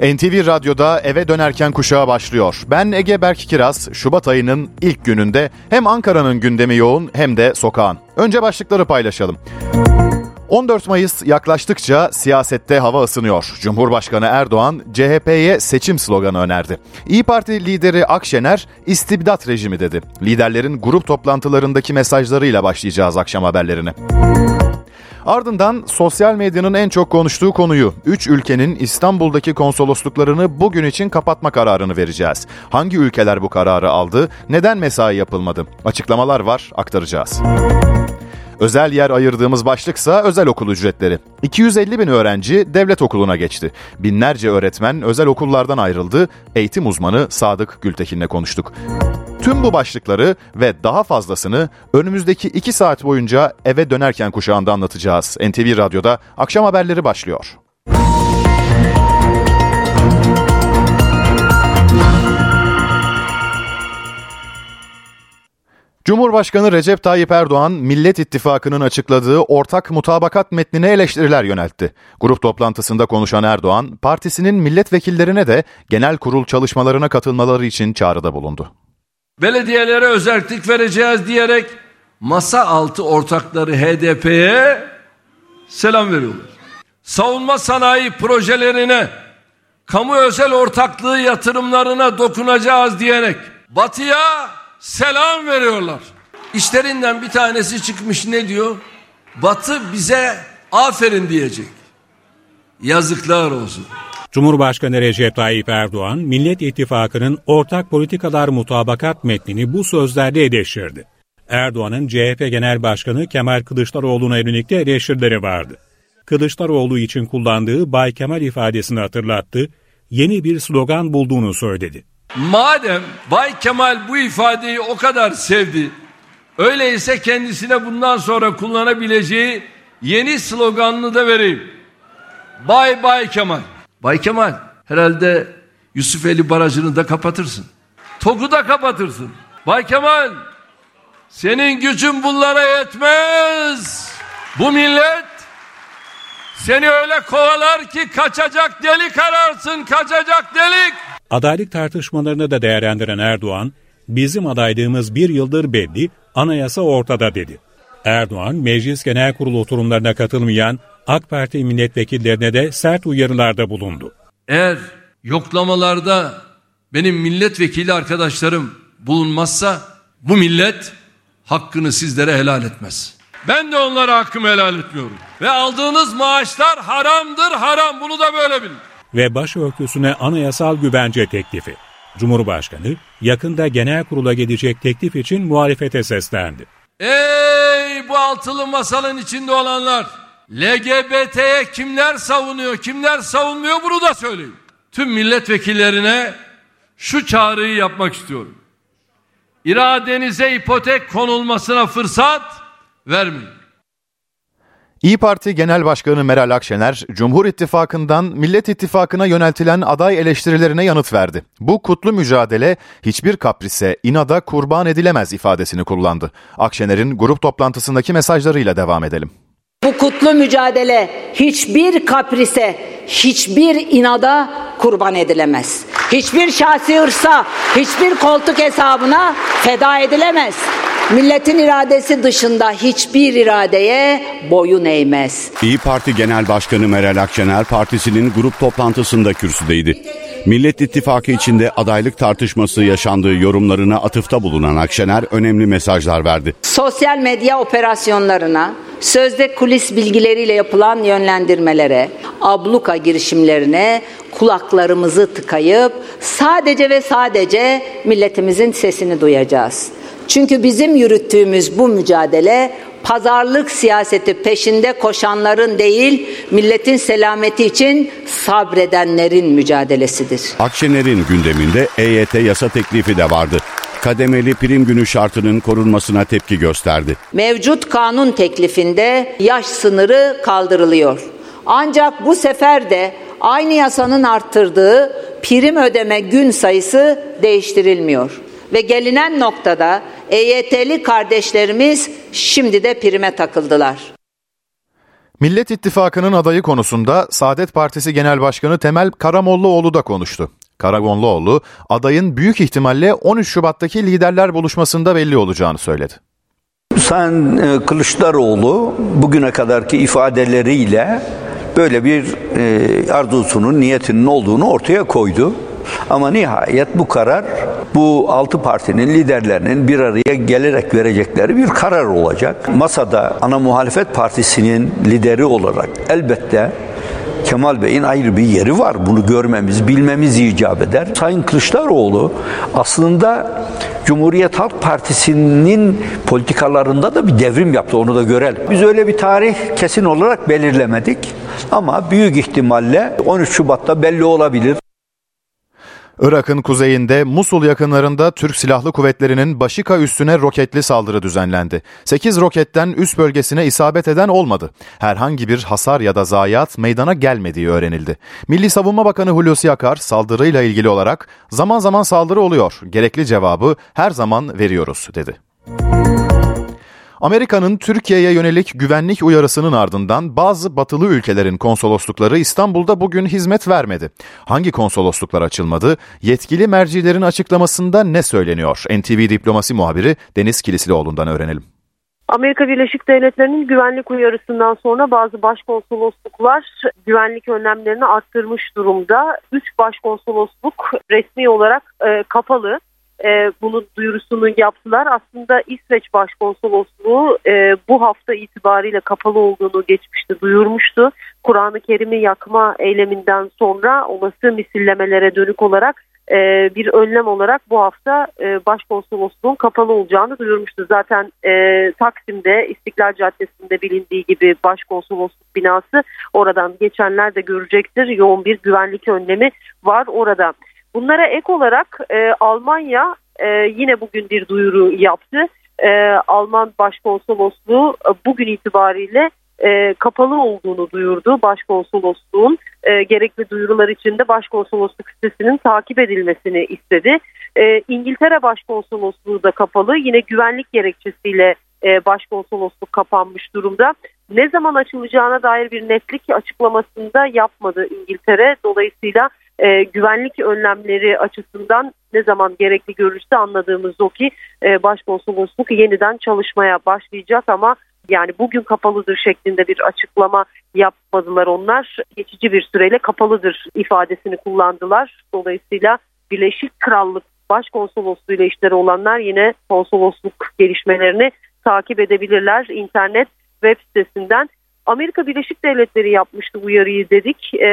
NTV Radyo'da eve dönerken kuşağı başlıyor. Ben Ege Berk Kiraz, Şubat ayının ilk gününde hem Ankara'nın gündemi yoğun hem de sokağın. Önce başlıkları paylaşalım. 14 Mayıs yaklaştıkça siyasette hava ısınıyor. Cumhurbaşkanı Erdoğan CHP'ye seçim sloganı önerdi. İyi Parti lideri Akşener istibdat rejimi dedi. Liderlerin grup toplantılarındaki mesajlarıyla başlayacağız akşam haberlerine. Ardından sosyal medyanın en çok konuştuğu konuyu, 3 ülkenin İstanbul'daki konsolosluklarını bugün için kapatma kararını vereceğiz. Hangi ülkeler bu kararı aldı, neden mesai yapılmadı? Açıklamalar var, aktaracağız. Özel yer ayırdığımız başlıksa özel okul ücretleri. 250 bin öğrenci devlet okuluna geçti. Binlerce öğretmen özel okullardan ayrıldı. Eğitim uzmanı Sadık Gültekin'le konuştuk. Tüm bu başlıkları ve daha fazlasını önümüzdeki 2 saat boyunca eve dönerken kuşağında anlatacağız. NTV Radyo'da akşam haberleri başlıyor. Cumhurbaşkanı Recep Tayyip Erdoğan, Millet İttifakı'nın açıkladığı ortak mutabakat metnine eleştiriler yöneltti. Grup toplantısında konuşan Erdoğan, partisinin milletvekillerine de genel kurul çalışmalarına katılmaları için çağrıda bulundu. Belediyelere özellik vereceğiz diyerek masa altı ortakları HDP'ye selam veriyorlar. Savunma sanayi projelerine, kamu özel ortaklığı yatırımlarına dokunacağız diyerek batıya selam veriyorlar. İşlerinden bir tanesi çıkmış ne diyor? Batı bize aferin diyecek. Yazıklar olsun. Cumhurbaşkanı Recep Tayyip Erdoğan, Millet İttifakı'nın ortak politikalar mutabakat metnini bu sözlerde eleştirdi. Erdoğan'ın CHP Genel Başkanı Kemal Kılıçdaroğlu'na yönelik de eleştirileri vardı. Kılıçdaroğlu için kullandığı Bay Kemal ifadesini hatırlattı, yeni bir slogan bulduğunu söyledi. Madem Bay Kemal bu ifadeyi o kadar sevdi, öyleyse kendisine bundan sonra kullanabileceği yeni sloganını da vereyim. Bay Bay Kemal. Bay Kemal herhalde Yusufeli Barajı'nı da kapatırsın. TOG'u da kapatırsın. Bay Kemal senin gücün bunlara yetmez. Bu millet seni öyle kovalar ki kaçacak delik ararsın kaçacak delik. Adaylık tartışmalarını da değerlendiren Erdoğan, bizim adaylığımız bir yıldır belli, anayasa ortada dedi. Erdoğan, Meclis Genel Kurulu oturumlarına katılmayan AK Parti milletvekillerine de sert uyarılarda bulundu. Eğer yoklamalarda benim milletvekili arkadaşlarım bulunmazsa bu millet hakkını sizlere helal etmez. Ben de onlara hakkımı helal etmiyorum. Ve aldığınız maaşlar haramdır haram bunu da böyle bilin ve başörtüsüne anayasal güvence teklifi. Cumhurbaşkanı yakında genel kurula gelecek teklif için muhalefete seslendi. Ey bu altılı masalın içinde olanlar! LGBT'ye kimler savunuyor, kimler savunmuyor bunu da söyleyin. Tüm milletvekillerine şu çağrıyı yapmak istiyorum. İradenize ipotek konulmasına fırsat vermeyin. İyi Parti Genel Başkanı Meral Akşener, Cumhur İttifakı'ndan Millet İttifakı'na yöneltilen aday eleştirilerine yanıt verdi. Bu kutlu mücadele hiçbir kaprise, inada kurban edilemez ifadesini kullandı. Akşener'in grup toplantısındaki mesajlarıyla devam edelim. Bu kutlu mücadele hiçbir kaprise, hiçbir inada kurban edilemez. Hiçbir şahsi hırsa, hiçbir koltuk hesabına feda edilemez. Milletin iradesi dışında hiçbir iradeye boyun eğmez. İyi Parti Genel Başkanı Meral Akşener partisinin grup toplantısında kürsüdeydi. Millet İttifakı içinde adaylık tartışması yaşandığı yorumlarına atıfta bulunan Akşener önemli mesajlar verdi. Sosyal medya operasyonlarına, sözde kulis bilgileriyle yapılan yönlendirmelere, abluka girişimlerine kulaklarımızı tıkayıp sadece ve sadece milletimizin sesini duyacağız. Çünkü bizim yürüttüğümüz bu mücadele pazarlık siyaseti peşinde koşanların değil, milletin selameti için sabredenlerin mücadelesidir. Akşener'in gündeminde EYT yasa teklifi de vardı. Kademeli prim günü şartının korunmasına tepki gösterdi. Mevcut kanun teklifinde yaş sınırı kaldırılıyor. Ancak bu sefer de aynı yasanın arttırdığı prim ödeme gün sayısı değiştirilmiyor. Ve gelinen noktada EYT'li kardeşlerimiz şimdi de prime takıldılar. Millet İttifakı'nın adayı konusunda Saadet Partisi Genel Başkanı Temel Karamollaoğlu da konuştu. Karamollaoğlu adayın büyük ihtimalle 13 Şubat'taki liderler buluşmasında belli olacağını söyledi. Sayın e, Kılıçdaroğlu bugüne kadarki ifadeleriyle böyle bir e, arzusunun, niyetinin olduğunu ortaya koydu. Ama nihayet bu karar bu altı partinin liderlerinin bir araya gelerek verecekleri bir karar olacak. Masada ana muhalefet partisinin lideri olarak elbette Kemal Bey'in ayrı bir yeri var. Bunu görmemiz, bilmemiz icap eder. Sayın Kılıçdaroğlu aslında Cumhuriyet Halk Partisi'nin politikalarında da bir devrim yaptı. Onu da görelim. Biz öyle bir tarih kesin olarak belirlemedik. Ama büyük ihtimalle 13 Şubat'ta belli olabilir. Irak'ın kuzeyinde Musul yakınlarında Türk Silahlı Kuvvetleri'nin Başika üstüne roketli saldırı düzenlendi. 8 roketten üst bölgesine isabet eden olmadı. Herhangi bir hasar ya da zayiat meydana gelmediği öğrenildi. Milli Savunma Bakanı Hulusi Akar saldırıyla ilgili olarak zaman zaman saldırı oluyor. Gerekli cevabı her zaman veriyoruz dedi. Amerika'nın Türkiye'ye yönelik güvenlik uyarısının ardından bazı batılı ülkelerin konsoloslukları İstanbul'da bugün hizmet vermedi. Hangi konsolosluklar açılmadı? Yetkili mercilerin açıklamasında ne söyleniyor? NTV diplomasi muhabiri Deniz Kilislioğlu'ndan öğrenelim. Amerika Birleşik Devletleri'nin güvenlik uyarısından sonra bazı başkonsolosluklar güvenlik önlemlerini arttırmış durumda. Üç başkonsolosluk resmi olarak e, kapalı e, bunun duyurusunu yaptılar. Aslında İsveç Başkonsolosluğu e, bu hafta itibariyle kapalı olduğunu geçmişte duyurmuştu. Kur'an-ı Kerim'i yakma eyleminden sonra olası misillemelere dönük olarak e, bir önlem olarak bu hafta e, başkonsolosluğun kapalı olacağını duyurmuştu. Zaten e, Taksim'de İstiklal Caddesi'nde bilindiği gibi başkonsolosluk binası oradan geçenler de görecektir. Yoğun bir güvenlik önlemi var orada. Bunlara ek olarak e, Almanya e, yine bugün bir duyuru yaptı. E, Alman Başkonsolosluğu e, bugün itibariyle e, kapalı olduğunu duyurdu başkonsolosluğun. E, gerekli duyurular için de başkonsolosluk sitesinin takip edilmesini istedi. E, İngiltere Başkonsolosluğu da kapalı. Yine güvenlik gerekçesiyle e, başkonsolosluk kapanmış durumda. Ne zaman açılacağına dair bir netlik açıklamasında yapmadı İngiltere. Dolayısıyla e, güvenlik önlemleri açısından ne zaman gerekli görürse anladığımız o ki e, başkonsolosluk yeniden çalışmaya başlayacak ama yani bugün kapalıdır şeklinde bir açıklama yapmadılar onlar. Geçici bir süreyle kapalıdır ifadesini kullandılar. Dolayısıyla Birleşik Krallık Başkonsolosluğu ile işleri olanlar yine konsolosluk gelişmelerini takip edebilirler internet web sitesinden. Amerika Birleşik Devletleri yapmıştı uyarıyı dedik. E,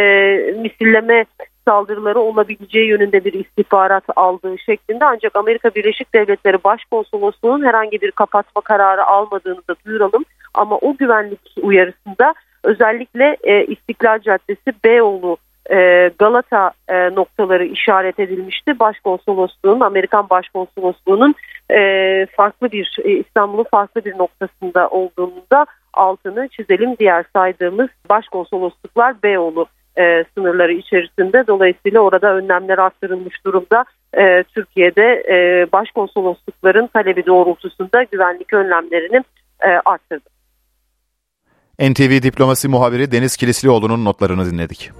misilleme saldırıları olabileceği yönünde bir istihbarat aldığı şeklinde ancak Amerika Birleşik Devletleri Başkonsolosluğu'nun herhangi bir kapatma kararı almadığını da duyuralım. Ama o güvenlik uyarısında özellikle e, İstiklal Caddesi Beyoğlu e, Galata e, noktaları işaret edilmişti. Başkonsolosluğun, Amerikan Başkonsolosluğu'nun e, farklı bir e, İstanbul'un farklı bir noktasında olduğunda altını çizelim. Diğer saydığımız başkonsolosluklar Beyoğlu e, sınırları içerisinde. Dolayısıyla orada önlemler arttırılmış durumda. E, Türkiye'de e, başkonsoloslukların talebi doğrultusunda güvenlik önlemlerini e, arttırdı. NTV Diplomasi muhabiri Deniz Kilislioğlu'nun notlarını dinledik.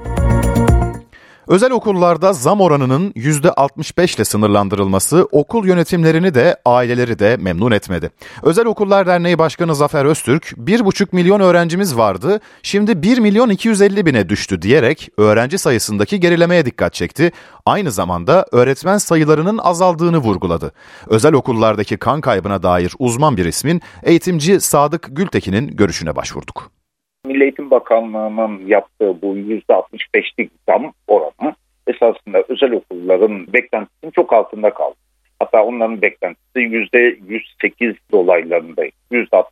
Özel okullarda zam oranının %65 ile sınırlandırılması okul yönetimlerini de aileleri de memnun etmedi. Özel Okullar Derneği Başkanı Zafer Öztürk 1,5 milyon öğrencimiz vardı şimdi 1 milyon 250 bine düştü diyerek öğrenci sayısındaki gerilemeye dikkat çekti. Aynı zamanda öğretmen sayılarının azaldığını vurguladı. Özel okullardaki kan kaybına dair uzman bir ismin eğitimci Sadık Gültekin'in görüşüne başvurduk. Milli Eğitim Bakanlığı'nın yaptığı bu %65'lik zam oranı esasında özel okulların beklentisinin çok altında kaldı. Hatta onların beklentisi %108 dolaylarındaydı. %65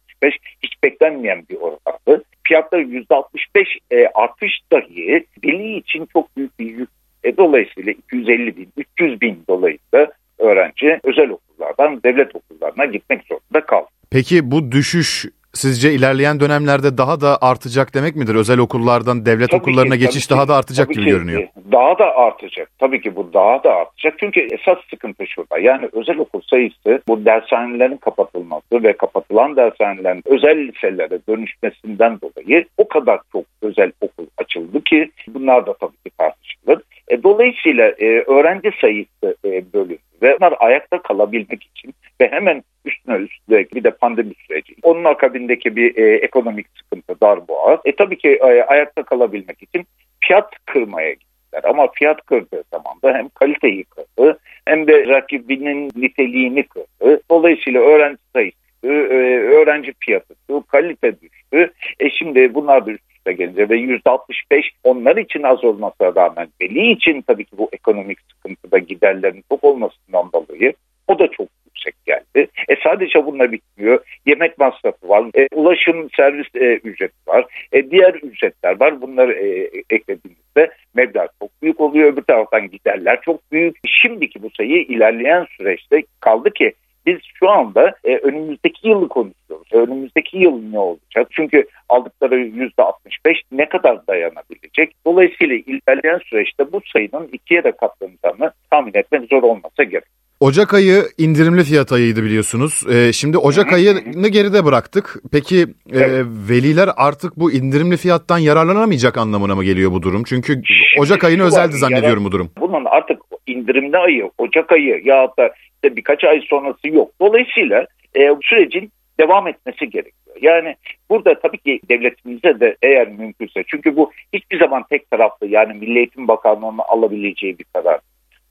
hiç beklenmeyen bir orandı. Fiyatta %65 e, artış dahi veli için çok büyük bir yük. E, dolayısıyla 250 bin, 300 bin dolayında öğrenci özel okullardan devlet okullarına gitmek zorunda kaldı. Peki bu düşüş sizce ilerleyen dönemlerde daha da artacak demek midir? Özel okullardan devlet Tabii okullarına ki, geçiş daha ki, da artacak gibi ki, görünüyor. Daha da artacak. Tabii ki bu daha da artacak. Çünkü esas sıkıntı şurada. Yani özel okul sayısı bu dershanelerin kapatılması ve kapatılan dershanelerin özel liselere dönüşmesinden dolayı o kadar çok özel okul açıldı ki bunlar da tabii ki tartışılır. E, dolayısıyla e, öğrenci sayısı e, bölündü ve bunlar ayakta kalabilmek için ve hemen üstüne üstlük bir de pandemi süreci. Onun akabindeki bir e, ekonomik sıkıntı darboğaz. E tabii ki e, ayakta kalabilmek için fiyat kırmaya gittiler. Ama fiyat kırdığı zaman da hem kaliteyi kırdı hem de rakibinin niteliğini kırdı. Dolayısıyla öğrenci sayısı e, öğrenci fiyatı kalite düştü. E şimdi bunlar da üst üste gelince ve %65 onlar için az olmasına rağmen veli için tabii ki bu ekonomik sıkıntıda giderlerin çok olmasından dolayı o da çok yüksek geldi. E sadece bununla bitmiyor. Yemek masrafı var, e, ulaşım servis e, ücreti var, e, diğer ücretler var. Bunları e, eklediğimizde meblağ çok büyük oluyor. Öbür taraftan giderler çok büyük. Şimdiki bu sayı ilerleyen süreçte kaldı ki biz şu anda e, önümüzdeki yılı konuşuyoruz. Önümüzdeki yıl ne olacak? Çünkü aldıkları %65 ne kadar dayanabilecek? Dolayısıyla ilerleyen süreçte bu sayının ikiye de katlanacağını tahmin etmek zor olmasa gerek. Ocak ayı indirimli fiyat ayıydı biliyorsunuz. Ee, şimdi Ocak ayını geride bıraktık. Peki e, Evet. veliler artık bu indirimli fiyattan yararlanamayacak anlamına mı geliyor bu durum? Çünkü Ocak ayını özeldi zannediyorum bu durum. Bunun artık indirimli ayı, Ocak ayı ya da işte birkaç ay sonrası yok. Dolayısıyla e, sürecin devam etmesi gerekiyor. Yani burada tabii ki devletimize de eğer mümkünse çünkü bu hiçbir zaman tek taraflı yani Milli Eğitim Bakanlığı'nın alabileceği bir karar.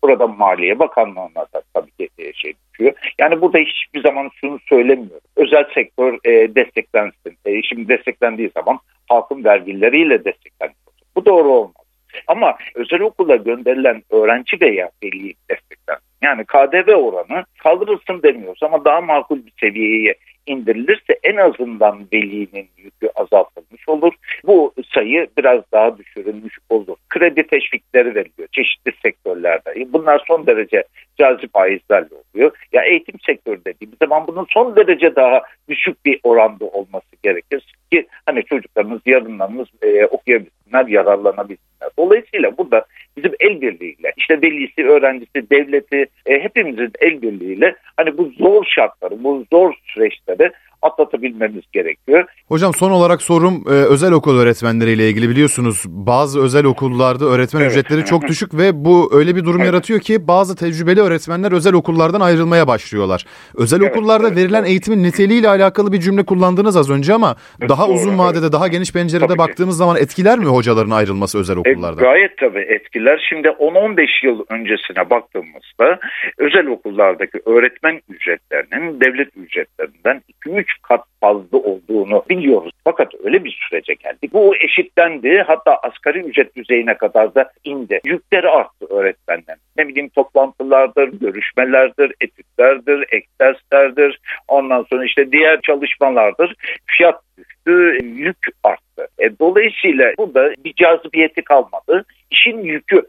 Burada Maliye Bakanlığı'na da tabii ki e, şey düşüyor. Yani burada hiçbir zaman şunu söylemiyorum. Özel sektör e, desteklensin. E, şimdi desteklendiği zaman halkın vergileriyle desteklensin. Bu doğru olmaz. Ama özel okula gönderilen öğrenci veya veli desteklensin. Yani KDV oranı kaldırılsın demiyoruz ama daha makul bir seviyeye indirilirse en azından velinin yükü azaltılmış olur. Bu sayı biraz daha düşürülmüş olur. Kredi teşvikleri veriliyor çeşitli sektörlerde. Bunlar son derece cazip faizlerle oluyor. Ya eğitim sektörü dediğimiz zaman bunun son derece daha düşük bir oranda olması gerekir ki hani çocuklarımız yarınlarımız e, okuyabilsinler, yararlanabilsinler. Dolayısıyla burada bizim el birliğiyle işte velisi, öğrencisi, devleti e, hepimizin el birliğiyle hani bu zor şartları, bu zor süreçleri atlatabilmemiz gerekiyor. Hocam son olarak sorum e, özel okul öğretmenleriyle ilgili biliyorsunuz bazı özel okullarda öğretmen Evet. ücretleri çok düşük ve bu öyle bir durum Evet. yaratıyor ki bazı tecrübeli öğretmenler özel okullardan ayrılmaya başlıyorlar. Özel Evet, okullarda evet, verilen evet. eğitimin niteliğiyle alakalı bir cümle kullandınız az önce ama daha doğru, uzun evet. vadede daha geniş pencerede Tabii ki. baktığımız zaman etkiler mi hocaların ayrılması özel E, okullardan? gayet tabii etkiler. Şimdi 10-15 yıl öncesine baktığımızda özel okullardaki öğretmen ücretlerinin devlet ücretlerinden 2-3 kat fazla olduğunu biliyoruz. Fakat öyle bir sürece geldik. Bu eşitlendi. Hatta asgari ücret düzeyine kadar da indi. Yükleri arttı öğretmenlerin. Ne bileyim toplantılardır, görüşmelerdir, etütlerdir, ek derslerdir. Ondan sonra işte diğer çalışmalardır. Fiyat düştü, yük arttı. E, dolayısıyla burada bir cazibiyeti kalmadı. İşin yükü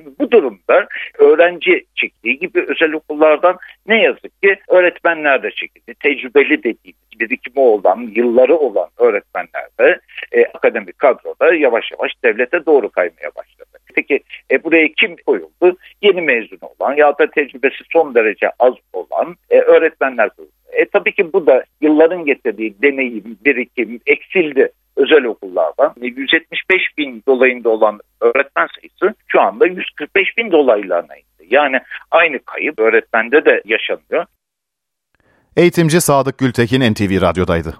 şimdi bu durumda öğrenci çektiği gibi özel okullardan ne yazık ki öğretmenler de çekildi. Tecrübeli dediğimiz birikimi olan, yılları olan öğretmenler de e, akademik kadroda yavaş yavaş devlete doğru kaymaya başladı. Peki e, buraya kim koyuldu? Yeni mezun olan ya da tecrübesi son derece az olan e, öğretmenler koyuldu. E, tabii ki bu da yılların getirdiği deneyim, birikim eksildi özel okullardan. E, 175 bin dolayında olan öğretmen sayısı şu anda 145 bin dolaylarına indi. Yani aynı kayıp öğretmende de yaşanıyor. Eğitimci Sadık Gültekin NTV Radyo'daydı.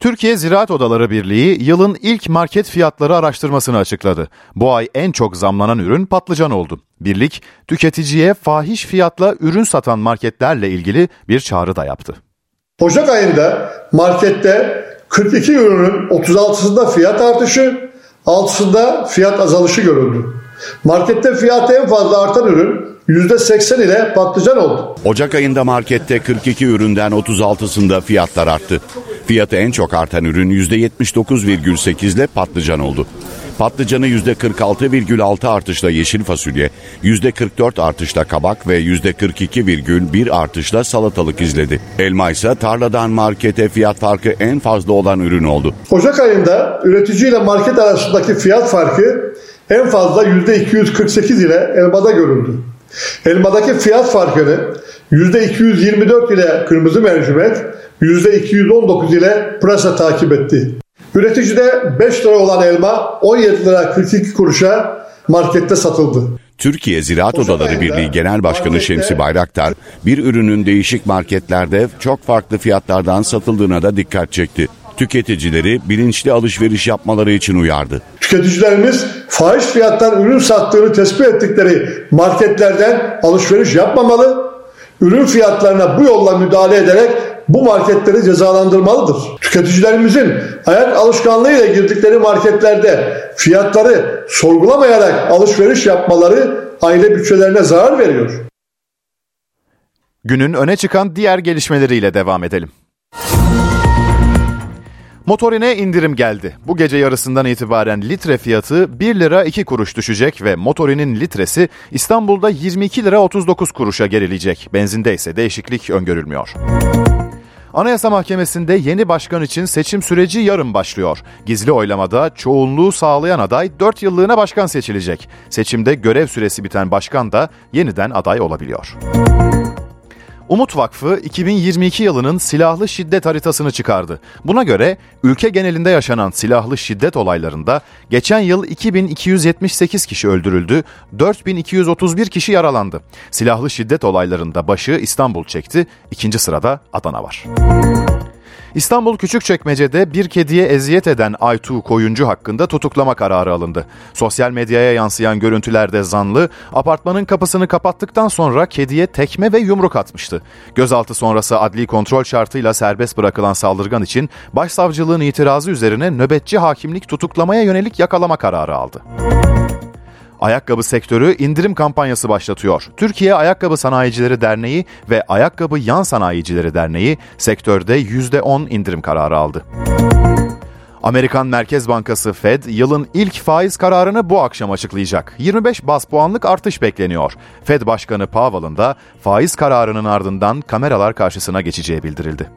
Türkiye Ziraat Odaları Birliği yılın ilk market fiyatları araştırmasını açıkladı. Bu ay en çok zamlanan ürün patlıcan oldu. Birlik, tüketiciye fahiş fiyatla ürün satan marketlerle ilgili bir çağrı da yaptı. Ocak ayında markette 42 ürünün 36'sında fiyat artışı, 6'sında fiyat azalışı görüldü. Markette fiyatı en fazla artan ürün %80 ile patlıcan oldu. Ocak ayında markette 42 üründen 36'sında fiyatlar arttı. Fiyatı en çok artan ürün %79,8 ile patlıcan oldu. Patlıcanı %46,6 artışla yeşil fasulye, %44 artışla kabak ve %42,1 artışla salatalık izledi. Elma ise tarladan markete fiyat farkı en fazla olan ürün oldu. Ocak ayında üretici ile market arasındaki fiyat farkı en fazla %248 ile elmada görüldü. Elmadaki fiyat farkını %224 ile kırmızı mercimek, %219 ile pırasa takip etti. Üreticide 5 lira olan elma 17 lira 42 kuruşa markette satıldı. Türkiye Ziraat Odaları Birliği Genel Başkanı Şemsi Bayraktar, bir ürünün değişik marketlerde çok farklı fiyatlardan satıldığına da dikkat çekti. Tüketicileri bilinçli alışveriş yapmaları için uyardı. Tüketicilerimiz fahiş fiyattan ürün sattığını tespit ettikleri marketlerden alışveriş yapmamalı, ürün fiyatlarına bu yolla müdahale ederek bu marketleri cezalandırmalıdır. Tüketicilerimizin ayak alışkanlığıyla girdikleri marketlerde fiyatları sorgulamayarak alışveriş yapmaları aile bütçelerine zarar veriyor. Günün öne çıkan diğer gelişmeleriyle devam edelim. Motorine indirim geldi. Bu gece yarısından itibaren litre fiyatı 1 lira 2 kuruş düşecek ve motorinin litresi İstanbul'da 22 lira 39 kuruşa gerileyecek. Benzinde ise değişiklik öngörülmüyor. Anayasa Mahkemesi'nde yeni başkan için seçim süreci yarın başlıyor. Gizli oylamada çoğunluğu sağlayan aday 4 yıllığına başkan seçilecek. Seçimde görev süresi biten başkan da yeniden aday olabiliyor. Umut Vakfı 2022 yılının silahlı şiddet haritasını çıkardı. Buna göre ülke genelinde yaşanan silahlı şiddet olaylarında geçen yıl 2278 kişi öldürüldü, 4231 kişi yaralandı. Silahlı şiddet olaylarında başı İstanbul çekti, ikinci sırada Adana var. İstanbul Küçükçekmece'de bir kediye eziyet eden Aytu Koyuncu hakkında tutuklama kararı alındı. Sosyal medyaya yansıyan görüntülerde zanlı apartmanın kapısını kapattıktan sonra kediye tekme ve yumruk atmıştı. Gözaltı sonrası adli kontrol şartıyla serbest bırakılan saldırgan için başsavcılığın itirazı üzerine nöbetçi hakimlik tutuklamaya yönelik yakalama kararı aldı. Ayakkabı sektörü indirim kampanyası başlatıyor. Türkiye Ayakkabı Sanayicileri Derneği ve Ayakkabı Yan Sanayicileri Derneği sektörde %10 indirim kararı aldı. Amerikan Merkez Bankası Fed yılın ilk faiz kararını bu akşam açıklayacak. 25 bas puanlık artış bekleniyor. Fed Başkanı Powell'ın da faiz kararının ardından kameralar karşısına geçeceği bildirildi.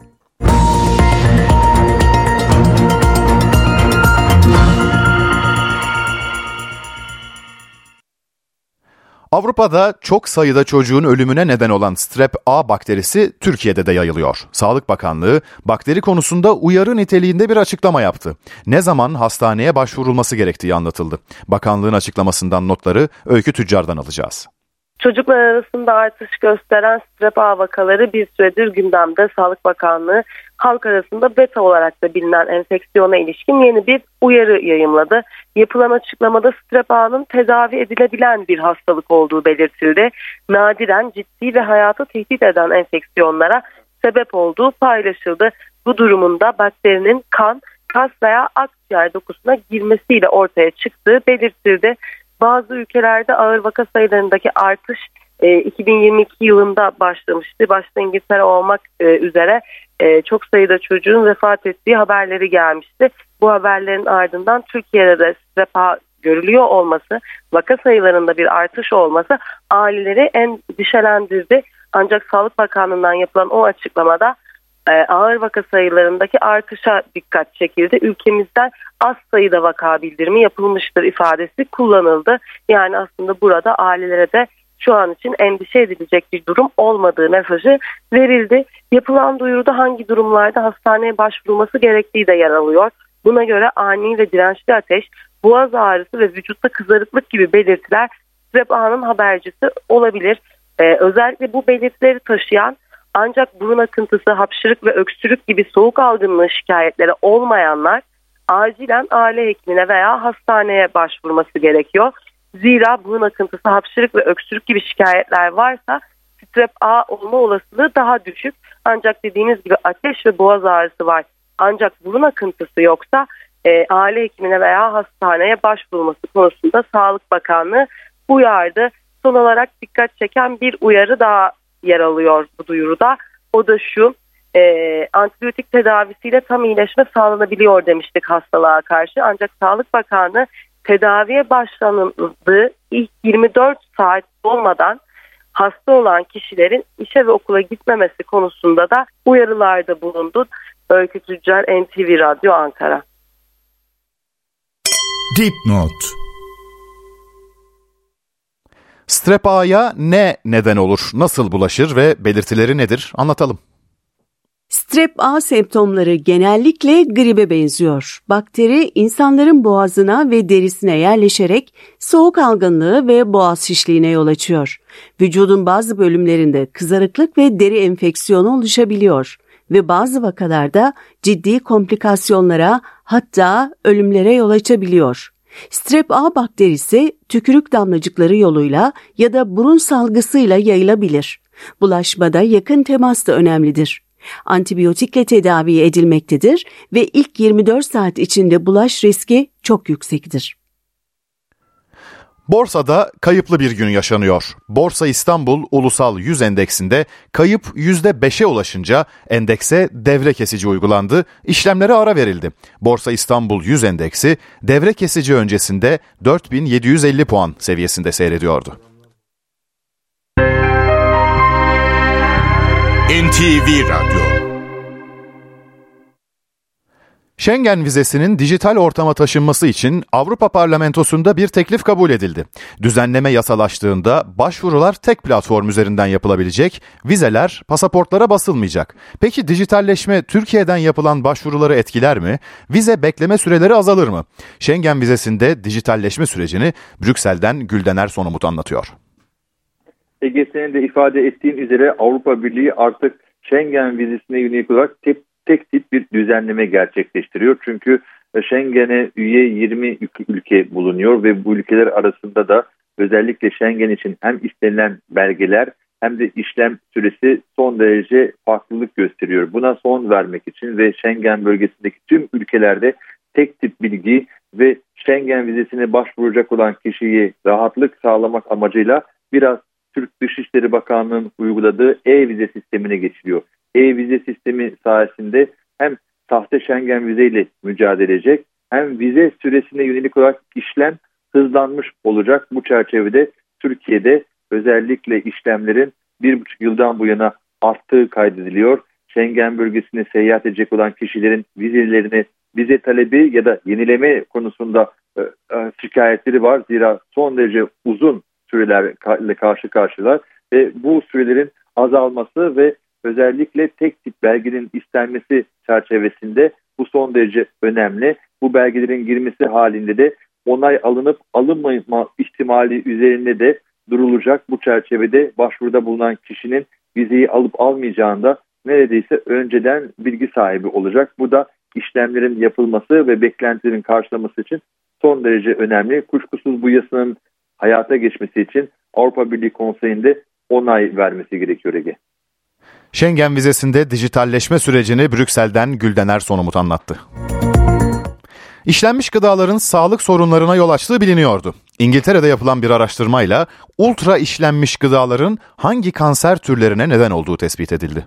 Avrupa'da çok sayıda çocuğun ölümüne neden olan strep A bakterisi Türkiye'de de yayılıyor. Sağlık Bakanlığı bakteri konusunda uyarı niteliğinde bir açıklama yaptı. Ne zaman hastaneye başvurulması gerektiği anlatıldı. Bakanlığın açıklamasından notları Öykü Tüccar'dan alacağız. Çocuklar arasında artış gösteren strep A vakaları bir süredir gündemde. Sağlık Bakanlığı halk arasında beta olarak da bilinen enfeksiyona ilişkin yeni bir uyarı yayımladı. Yapılan açıklamada strep A'nın tedavi edilebilen bir hastalık olduğu belirtildi. Nadiren ciddi ve hayatı tehdit eden enfeksiyonlara sebep olduğu paylaşıldı. Bu durumunda bakterinin kan, kas veya akciğer dokusuna girmesiyle ortaya çıktığı belirtildi. Bazı ülkelerde ağır vaka sayılarındaki artış e, 2022 yılında başlamıştı. Başta İngiltere olmak e, üzere e, çok sayıda çocuğun vefat ettiği haberleri gelmişti. Bu haberlerin ardından Türkiye'de de sefa görülüyor olması, vaka sayılarında bir artış olması aileleri endişelendirdi. Ancak Sağlık Bakanlığı'ndan yapılan o açıklamada e, ağır vaka sayılarındaki artışa dikkat çekildi. Ülkemizden az sayıda vaka bildirimi yapılmıştır ifadesi kullanıldı. Yani aslında burada ailelere de şu an için endişe edilecek bir durum olmadığı mesajı verildi. Yapılan duyuruda hangi durumlarda hastaneye başvurulması gerektiği de yer alıyor. Buna göre ani ve dirençli ateş, boğaz ağrısı ve vücutta kızarıklık gibi belirtiler strep A'nın habercisi olabilir. Ee, özellikle bu belirtileri taşıyan ancak burun akıntısı, hapşırık ve öksürük gibi soğuk algınlığı şikayetleri olmayanlar acilen aile hekimine veya hastaneye başvurması gerekiyor. Zira burun akıntısı, hapşırık ve öksürük gibi şikayetler varsa strep A olma olasılığı daha düşük. Ancak dediğimiz gibi ateş ve boğaz ağrısı var. Ancak burun akıntısı yoksa e, aile hekimine veya hastaneye başvurulması konusunda Sağlık Bakanlığı uyardı. Son olarak dikkat çeken bir uyarı daha yer alıyor bu duyuruda. O da şu e, antibiyotik tedavisiyle tam iyileşme sağlanabiliyor demiştik hastalığa karşı. Ancak Sağlık Bakanı tedaviye başlanıldığı ilk 24 saat olmadan hasta olan kişilerin işe ve okula gitmemesi konusunda da uyarılarda bulundu. Öykü Tüccar NTV Radyo Ankara. Dipnot Strep A'ya ne neden olur, nasıl bulaşır ve belirtileri nedir anlatalım. Strep A semptomları genellikle gribe benziyor. Bakteri insanların boğazına ve derisine yerleşerek soğuk algınlığı ve boğaz şişliğine yol açıyor. Vücudun bazı bölümlerinde kızarıklık ve deri enfeksiyonu oluşabiliyor ve bazı vakalarda ciddi komplikasyonlara hatta ölümlere yol açabiliyor. Strep A bakterisi tükürük damlacıkları yoluyla ya da burun salgısıyla yayılabilir. Bulaşmada yakın temas da önemlidir. Antibiyotikle tedavi edilmektedir ve ilk 24 saat içinde bulaş riski çok yüksektir. Borsada kayıplı bir gün yaşanıyor. Borsa İstanbul Ulusal 100 Endeksinde kayıp %5'e ulaşınca endekse devre kesici uygulandı, işlemlere ara verildi. Borsa İstanbul 100 Endeksi devre kesici öncesinde 4750 puan seviyesinde seyrediyordu. NTV Radyo Schengen vizesinin dijital ortama taşınması için Avrupa Parlamentosu'nda bir teklif kabul edildi. Düzenleme yasalaştığında başvurular tek platform üzerinden yapılabilecek, vizeler pasaportlara basılmayacak. Peki dijitalleşme Türkiye'den yapılan başvuruları etkiler mi? Vize bekleme süreleri azalır mı? Schengen vizesinde dijitalleşme sürecini Brüksel'den Güldener Sonumut anlatıyor. Ege senin de ifade ettiğin üzere Avrupa Birliği artık Schengen vizesine yönelik olarak tek, tek tip bir düzenleme gerçekleştiriyor. Çünkü Schengen'e üye 20 ülke bulunuyor ve bu ülkeler arasında da özellikle Schengen için hem istenilen belgeler hem de işlem süresi son derece farklılık gösteriyor. Buna son vermek için ve Schengen bölgesindeki tüm ülkelerde tek tip bilgi ve Schengen vizesine başvuracak olan kişiyi rahatlık sağlamak amacıyla biraz Türk Dışişleri Bakanlığı'nın uyguladığı e-vize sistemine geçiliyor. E-vize sistemi sayesinde hem sahte Schengen vizeyle mücadele edecek hem vize süresine yönelik olarak işlem hızlanmış olacak. Bu çerçevede Türkiye'de özellikle işlemlerin bir buçuk yıldan bu yana arttığı kaydediliyor. Schengen bölgesine seyahat edecek olan kişilerin vizelerini vize talebi ya da yenileme konusunda e, e, şikayetleri var. Zira son derece uzun sürelerle karşı karşılar ve bu sürelerin azalması ve özellikle tek tip belgenin istenmesi çerçevesinde bu son derece önemli. Bu belgelerin girmesi halinde de onay alınıp alınmama ihtimali üzerinde de durulacak. Bu çerçevede başvuruda bulunan kişinin vizeyi alıp almayacağında neredeyse önceden bilgi sahibi olacak. Bu da işlemlerin yapılması ve beklentilerin karşılaması için son derece önemli. Kuşkusuz bu yasanın hayata geçmesi için Avrupa Birliği Konseyi'nde onay vermesi gerekiyor Ege. Schengen vizesinde dijitalleşme sürecini Brüksel'den Güldener Sonumut anlattı. İşlenmiş gıdaların sağlık sorunlarına yol açtığı biliniyordu. İngiltere'de yapılan bir araştırmayla ultra işlenmiş gıdaların hangi kanser türlerine neden olduğu tespit edildi.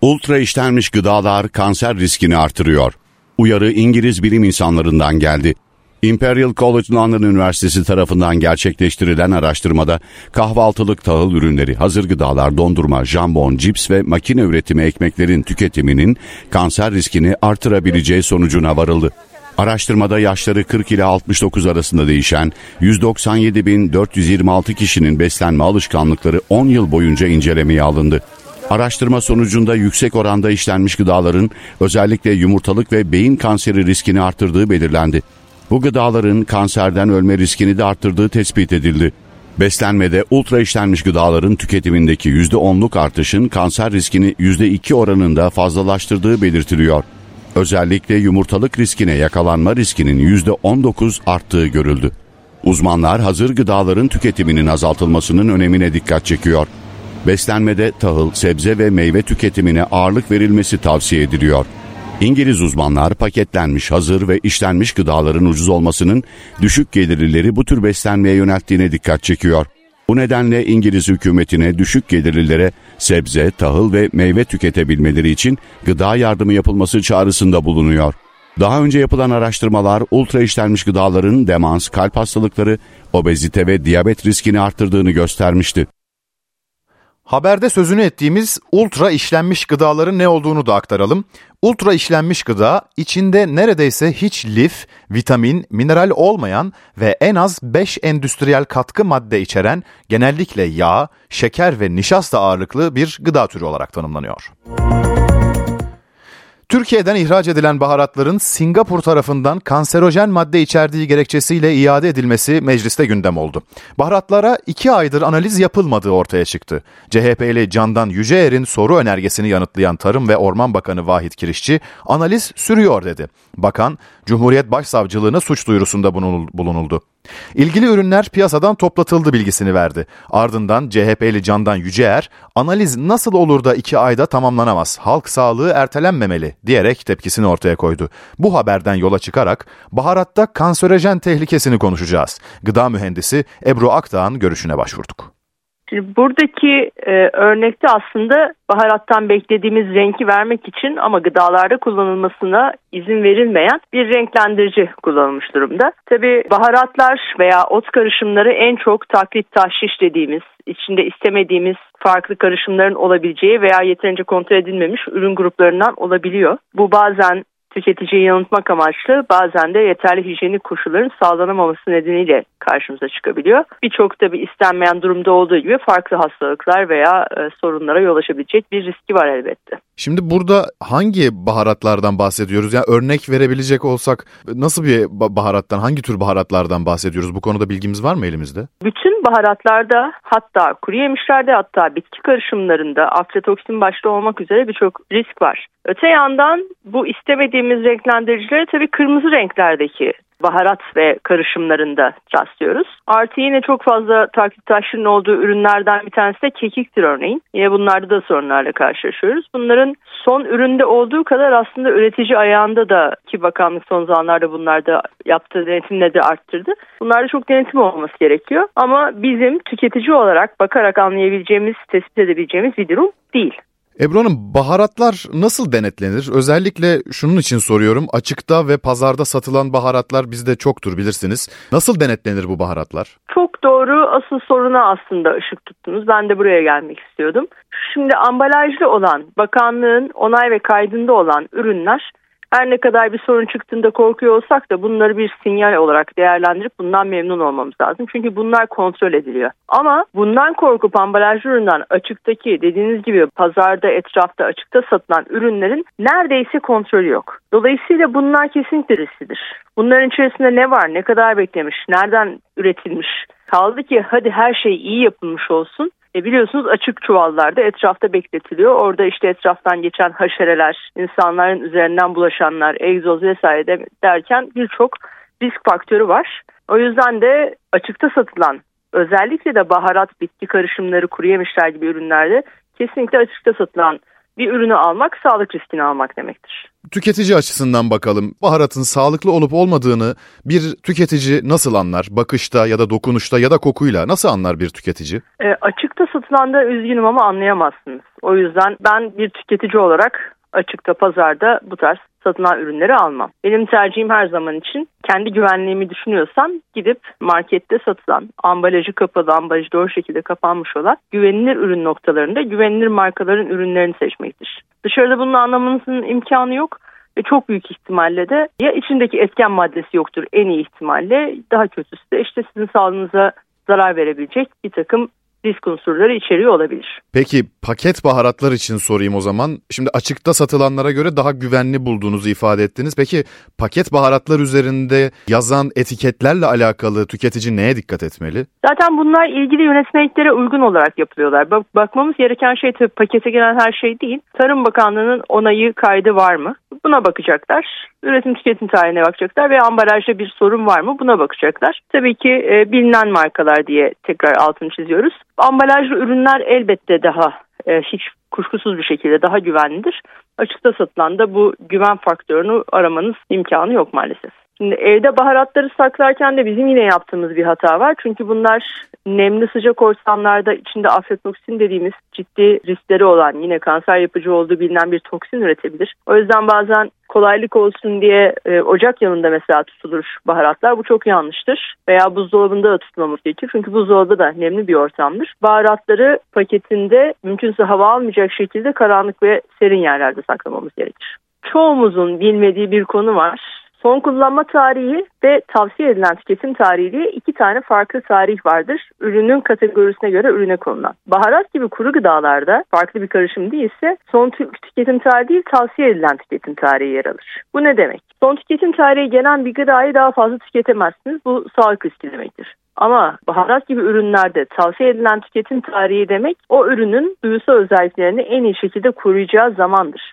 Ultra işlenmiş gıdalar kanser riskini artırıyor. Uyarı İngiliz bilim insanlarından geldi. Imperial College London Üniversitesi tarafından gerçekleştirilen araştırmada kahvaltılık tahıl ürünleri, hazır gıdalar, dondurma, jambon, cips ve makine üretimi ekmeklerin tüketiminin kanser riskini artırabileceği sonucuna varıldı. Araştırmada yaşları 40 ile 69 arasında değişen 197.426 kişinin beslenme alışkanlıkları 10 yıl boyunca incelemeye alındı. Araştırma sonucunda yüksek oranda işlenmiş gıdaların özellikle yumurtalık ve beyin kanseri riskini artırdığı belirlendi. Bu gıdaların kanserden ölme riskini de arttırdığı tespit edildi. Beslenmede ultra işlenmiş gıdaların tüketimindeki %10'luk artışın kanser riskini %2 oranında fazlalaştırdığı belirtiliyor. Özellikle yumurtalık riskine yakalanma riskinin %19 arttığı görüldü. Uzmanlar hazır gıdaların tüketiminin azaltılmasının önemine dikkat çekiyor. Beslenmede tahıl, sebze ve meyve tüketimine ağırlık verilmesi tavsiye ediliyor. İngiliz uzmanlar paketlenmiş, hazır ve işlenmiş gıdaların ucuz olmasının düşük gelirlileri bu tür beslenmeye yönelttiğine dikkat çekiyor. Bu nedenle İngiliz hükümetine düşük gelirlilere sebze, tahıl ve meyve tüketebilmeleri için gıda yardımı yapılması çağrısında bulunuyor. Daha önce yapılan araştırmalar ultra işlenmiş gıdaların demans, kalp hastalıkları, obezite ve diyabet riskini arttırdığını göstermişti. Haberde sözünü ettiğimiz ultra işlenmiş gıdaların ne olduğunu da aktaralım. Ultra işlenmiş gıda içinde neredeyse hiç lif, vitamin, mineral olmayan ve en az 5 endüstriyel katkı madde içeren genellikle yağ, şeker ve nişasta ağırlıklı bir gıda türü olarak tanımlanıyor. Türkiye'den ihraç edilen baharatların Singapur tarafından kanserojen madde içerdiği gerekçesiyle iade edilmesi mecliste gündem oldu. Baharatlara iki aydır analiz yapılmadığı ortaya çıktı. CHP'li Candan Yüceer'in soru önergesini yanıtlayan Tarım ve Orman Bakanı Vahit Kirişçi, analiz sürüyor dedi. Bakan, Cumhuriyet Başsavcılığına suç duyurusunda bulunuldu. İlgili ürünler piyasadan toplatıldı bilgisini verdi. Ardından CHP'li Candan Yüceer, analiz nasıl olur da iki ayda tamamlanamaz, halk sağlığı ertelenmemeli diyerek tepkisini ortaya koydu. Bu haberden yola çıkarak baharatta kanserojen tehlikesini konuşacağız. Gıda mühendisi Ebru Akdağ'ın görüşüne başvurduk. Şimdi buradaki e, örnekte aslında baharattan beklediğimiz renki vermek için ama gıdalarda kullanılmasına izin verilmeyen bir renklendirici kullanılmış durumda. Tabi baharatlar veya ot karışımları en çok taklit tahşiş dediğimiz, içinde istemediğimiz farklı karışımların olabileceği veya yeterince kontrol edilmemiş ürün gruplarından olabiliyor. Bu bazen tüketiciyi yanıltmak amaçlı bazen de yeterli hijyenik koşulların sağlanamaması nedeniyle karşımıza çıkabiliyor. Birçok tabi istenmeyen durumda olduğu gibi farklı hastalıklar veya e, sorunlara yol açabilecek bir riski var elbette. Şimdi burada hangi baharatlardan bahsediyoruz? Yani örnek verebilecek olsak nasıl bir baharattan, hangi tür baharatlardan bahsediyoruz? Bu konuda bilgimiz var mı elimizde? Bütün baharatlarda hatta kuru yemişlerde hatta bitki karışımlarında aflatoksin başta olmak üzere birçok risk var. Öte yandan bu istemediğimiz renklendiricilere tabii kırmızı renklerdeki baharat ve karışımlarında rastlıyoruz. Artı yine çok fazla takip taşının olduğu ürünlerden bir tanesi de kekiktir örneğin. Yine bunlarda da sorunlarla karşılaşıyoruz. Bunların son üründe olduğu kadar aslında üretici ayağında da ki bakanlık son zamanlarda bunlarda yaptığı denetimle de arttırdı. Bunlarda çok denetim olması gerekiyor. Ama bizim tüketici olarak bakarak anlayabileceğimiz, tespit edebileceğimiz bir durum değil. Ebru Hanım baharatlar nasıl denetlenir? Özellikle şunun için soruyorum. Açıkta ve pazarda satılan baharatlar bizde çoktur bilirsiniz. Nasıl denetlenir bu baharatlar? Çok doğru. Asıl soruna aslında ışık tuttunuz. Ben de buraya gelmek istiyordum. Şimdi ambalajlı olan, bakanlığın onay ve kaydında olan ürünler her ne kadar bir sorun çıktığında korkuyor olsak da bunları bir sinyal olarak değerlendirip bundan memnun olmamız lazım. Çünkü bunlar kontrol ediliyor. Ama bundan korkup ambalajlı üründen açıktaki dediğiniz gibi pazarda etrafta açıkta satılan ürünlerin neredeyse kontrolü yok. Dolayısıyla bunlar kesinlikle risklidir. Bunların içerisinde ne var, ne kadar beklemiş, nereden üretilmiş, Kaldı ki hadi her şey iyi yapılmış olsun. E biliyorsunuz açık çuvallarda etrafta bekletiliyor. Orada işte etraftan geçen haşereler, insanların üzerinden bulaşanlar, egzoz vesaire de derken birçok risk faktörü var. O yüzden de açıkta satılan özellikle de baharat, bitki karışımları, kuru yemişler gibi ürünlerde kesinlikle açıkta satılan bir ürünü almak sağlık riskini almak demektir. Tüketici açısından bakalım. Baharatın sağlıklı olup olmadığını bir tüketici nasıl anlar? Bakışta ya da dokunuşta ya da kokuyla nasıl anlar bir tüketici? E, açıkta satılanda üzgünüm ama anlayamazsınız. O yüzden ben bir tüketici olarak açıkta pazarda bu tarz satılan ürünleri almam. Benim tercihim her zaman için kendi güvenliğimi düşünüyorsam gidip markette satılan, ambalajı kapalı, ambalajı doğru şekilde kapanmış olan güvenilir ürün noktalarında güvenilir markaların ürünlerini seçmektir. Dışarıda bunu anlamanızın imkanı yok ve çok büyük ihtimalle de ya içindeki etken maddesi yoktur en iyi ihtimalle daha kötüsü de işte sizin sağlığınıza zarar verebilecek bir takım risk unsurları içeriyor olabilir. Peki paket baharatlar için sorayım o zaman. Şimdi açıkta satılanlara göre daha güvenli bulduğunuzu ifade ettiniz. Peki paket baharatlar üzerinde yazan etiketlerle alakalı tüketici neye dikkat etmeli? Zaten bunlar ilgili yönetmeliklere uygun olarak yapılıyorlar. Bak, bakmamız gereken şey tabii pakete gelen her şey değil. Tarım Bakanlığı'nın onayı kaydı var mı? Buna bakacaklar. Üretim tüketim tarihine bakacaklar ve ambalajda bir sorun var mı? Buna bakacaklar. Tabii ki e, bilinen markalar diye tekrar altını çiziyoruz. Ambalajlı ürünler elbette daha e, hiç kuşkusuz bir şekilde daha güvenlidir. Açıkta satılan da bu güven faktörünü aramanız imkanı yok maalesef. Şimdi evde baharatları saklarken de bizim yine yaptığımız bir hata var. Çünkü bunlar nemli sıcak ortamlarda içinde aflatoksin dediğimiz ciddi riskleri olan yine kanser yapıcı olduğu bilinen bir toksin üretebilir. O yüzden bazen kolaylık olsun diye e, ocak yanında mesela tutulur baharatlar. Bu çok yanlıştır. Veya buzdolabında da tutmamız gerekir. Çünkü buzdolabı da nemli bir ortamdır. Baharatları paketinde mümkünse hava almayacak şekilde karanlık ve serin yerlerde saklamamız gerekir. Çoğumuzun bilmediği bir konu var Son kullanma tarihi ve tavsiye edilen tüketim tarihi diye iki tane farklı tarih vardır. Ürünün kategorisine göre ürüne konulan. Baharat gibi kuru gıdalarda farklı bir karışım değilse son tüketim tarihi değil tavsiye edilen tüketim tarihi yer alır. Bu ne demek? Son tüketim tarihi gelen bir gıdayı daha fazla tüketemezsiniz. Bu sağlık riski demektir. Ama baharat gibi ürünlerde tavsiye edilen tüketim tarihi demek o ürünün duyusal özelliklerini en iyi şekilde koruyacağı zamandır.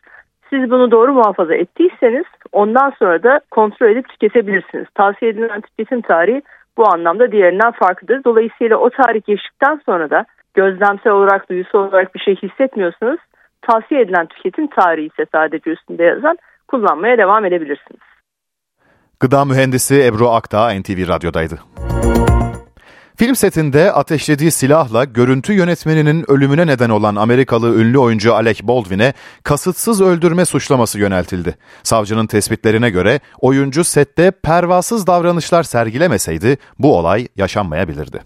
Siz bunu doğru muhafaza ettiyseniz ondan sonra da kontrol edip tüketebilirsiniz. Tavsiye edilen tüketim tarihi bu anlamda diğerinden farklıdır. Dolayısıyla o tarih geçtikten sonra da gözlemsel olarak, duyusal olarak bir şey hissetmiyorsanız tavsiye edilen tüketim tarihi ise sadece üstünde yazan kullanmaya devam edebilirsiniz. Gıda mühendisi Ebru Akdağ NTV Radyo'daydı. Film setinde ateşlediği silahla görüntü yönetmeninin ölümüne neden olan Amerikalı ünlü oyuncu Alec Baldwin'e kasıtsız öldürme suçlaması yöneltildi. Savcının tespitlerine göre oyuncu sette pervasız davranışlar sergilemeseydi bu olay yaşanmayabilirdi.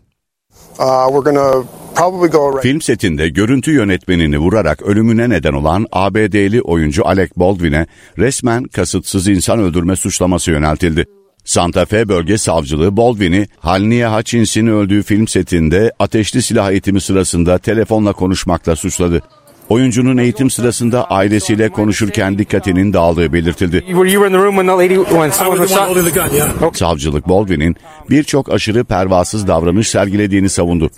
Uh, Film setinde görüntü yönetmenini vurarak ölümüne neden olan ABD'li oyuncu Alec Baldwin'e resmen kasıtsız insan öldürme suçlaması yöneltildi. Santa Fe Bölge Savcılığı Baldwin'i Halniye Hutchins'in öldüğü film setinde ateşli silah eğitimi sırasında telefonla konuşmakla suçladı. Oyuncunun eğitim sırasında ailesiyle konuşurken dikkatinin dağıldığı belirtildi. Savcılık Baldwin'in birçok aşırı pervasız davranış sergilediğini savundu.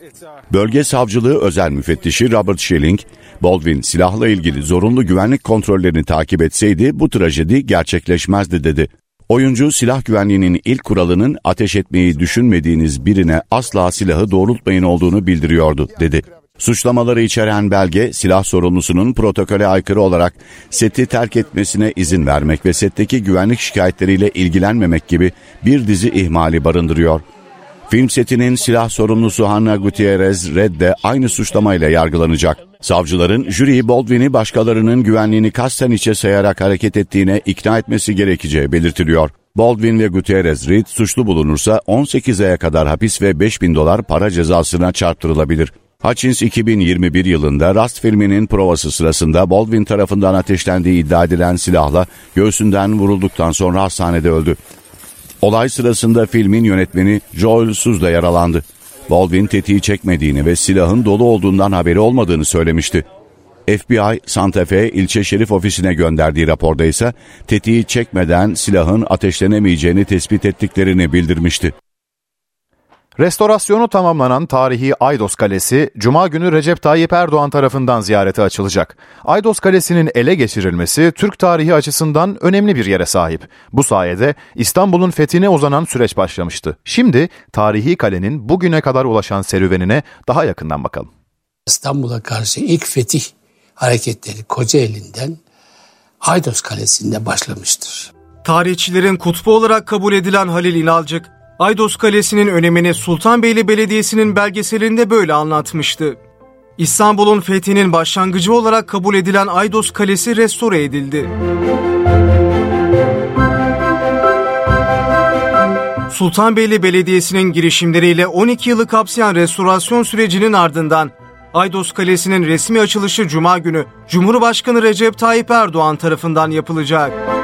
Bölge savcılığı özel müfettişi Robert Schilling, Baldwin silahla ilgili zorunlu güvenlik kontrollerini takip etseydi bu trajedi gerçekleşmezdi dedi. Oyuncu silah güvenliğinin ilk kuralının ateş etmeyi düşünmediğiniz birine asla silahı doğrultmayın olduğunu bildiriyordu, dedi. Suçlamaları içeren belge silah sorumlusunun protokole aykırı olarak seti terk etmesine izin vermek ve setteki güvenlik şikayetleriyle ilgilenmemek gibi bir dizi ihmali barındırıyor. Film setinin silah sorumlusu Hanna Gutierrez Red de aynı suçlamayla yargılanacak. Savcıların jüriyi Baldwin'i başkalarının güvenliğini kasten içe sayarak hareket ettiğine ikna etmesi gerekeceği belirtiliyor. Baldwin ve Gutierrez Reed suçlu bulunursa 18 aya kadar hapis ve 5000 dolar para cezasına çarptırılabilir. Hutchins 2021 yılında Rust filminin provası sırasında Baldwin tarafından ateşlendiği iddia edilen silahla göğsünden vurulduktan sonra hastanede öldü. Olay sırasında filmin yönetmeni Joel Suz da yaralandı. Baldwin tetiği çekmediğini ve silahın dolu olduğundan haberi olmadığını söylemişti. FBI Santa Fe ilçe şerif ofisine gönderdiği raporda ise tetiği çekmeden silahın ateşlenemeyeceğini tespit ettiklerini bildirmişti. Restorasyonu tamamlanan tarihi Aydos Kalesi, Cuma günü Recep Tayyip Erdoğan tarafından ziyarete açılacak. Aydos Kalesi'nin ele geçirilmesi Türk tarihi açısından önemli bir yere sahip. Bu sayede İstanbul'un fethine uzanan süreç başlamıştı. Şimdi tarihi kalenin bugüne kadar ulaşan serüvenine daha yakından bakalım. İstanbul'a karşı ilk fetih hareketleri Kocaeli'nden Aydos Kalesi'nde başlamıştır. Tarihçilerin kutbu olarak kabul edilen Halil İnalcık, Aydos Kalesi'nin önemini Sultanbeyli Belediyesi'nin belgeselinde böyle anlatmıştı. İstanbul'un fethinin başlangıcı olarak kabul edilen Aydos Kalesi restore edildi. Sultanbeyli Belediyesi'nin girişimleriyle 12 yılı kapsayan restorasyon sürecinin ardından Aydos Kalesi'nin resmi açılışı Cuma günü Cumhurbaşkanı Recep Tayyip Erdoğan tarafından yapılacak.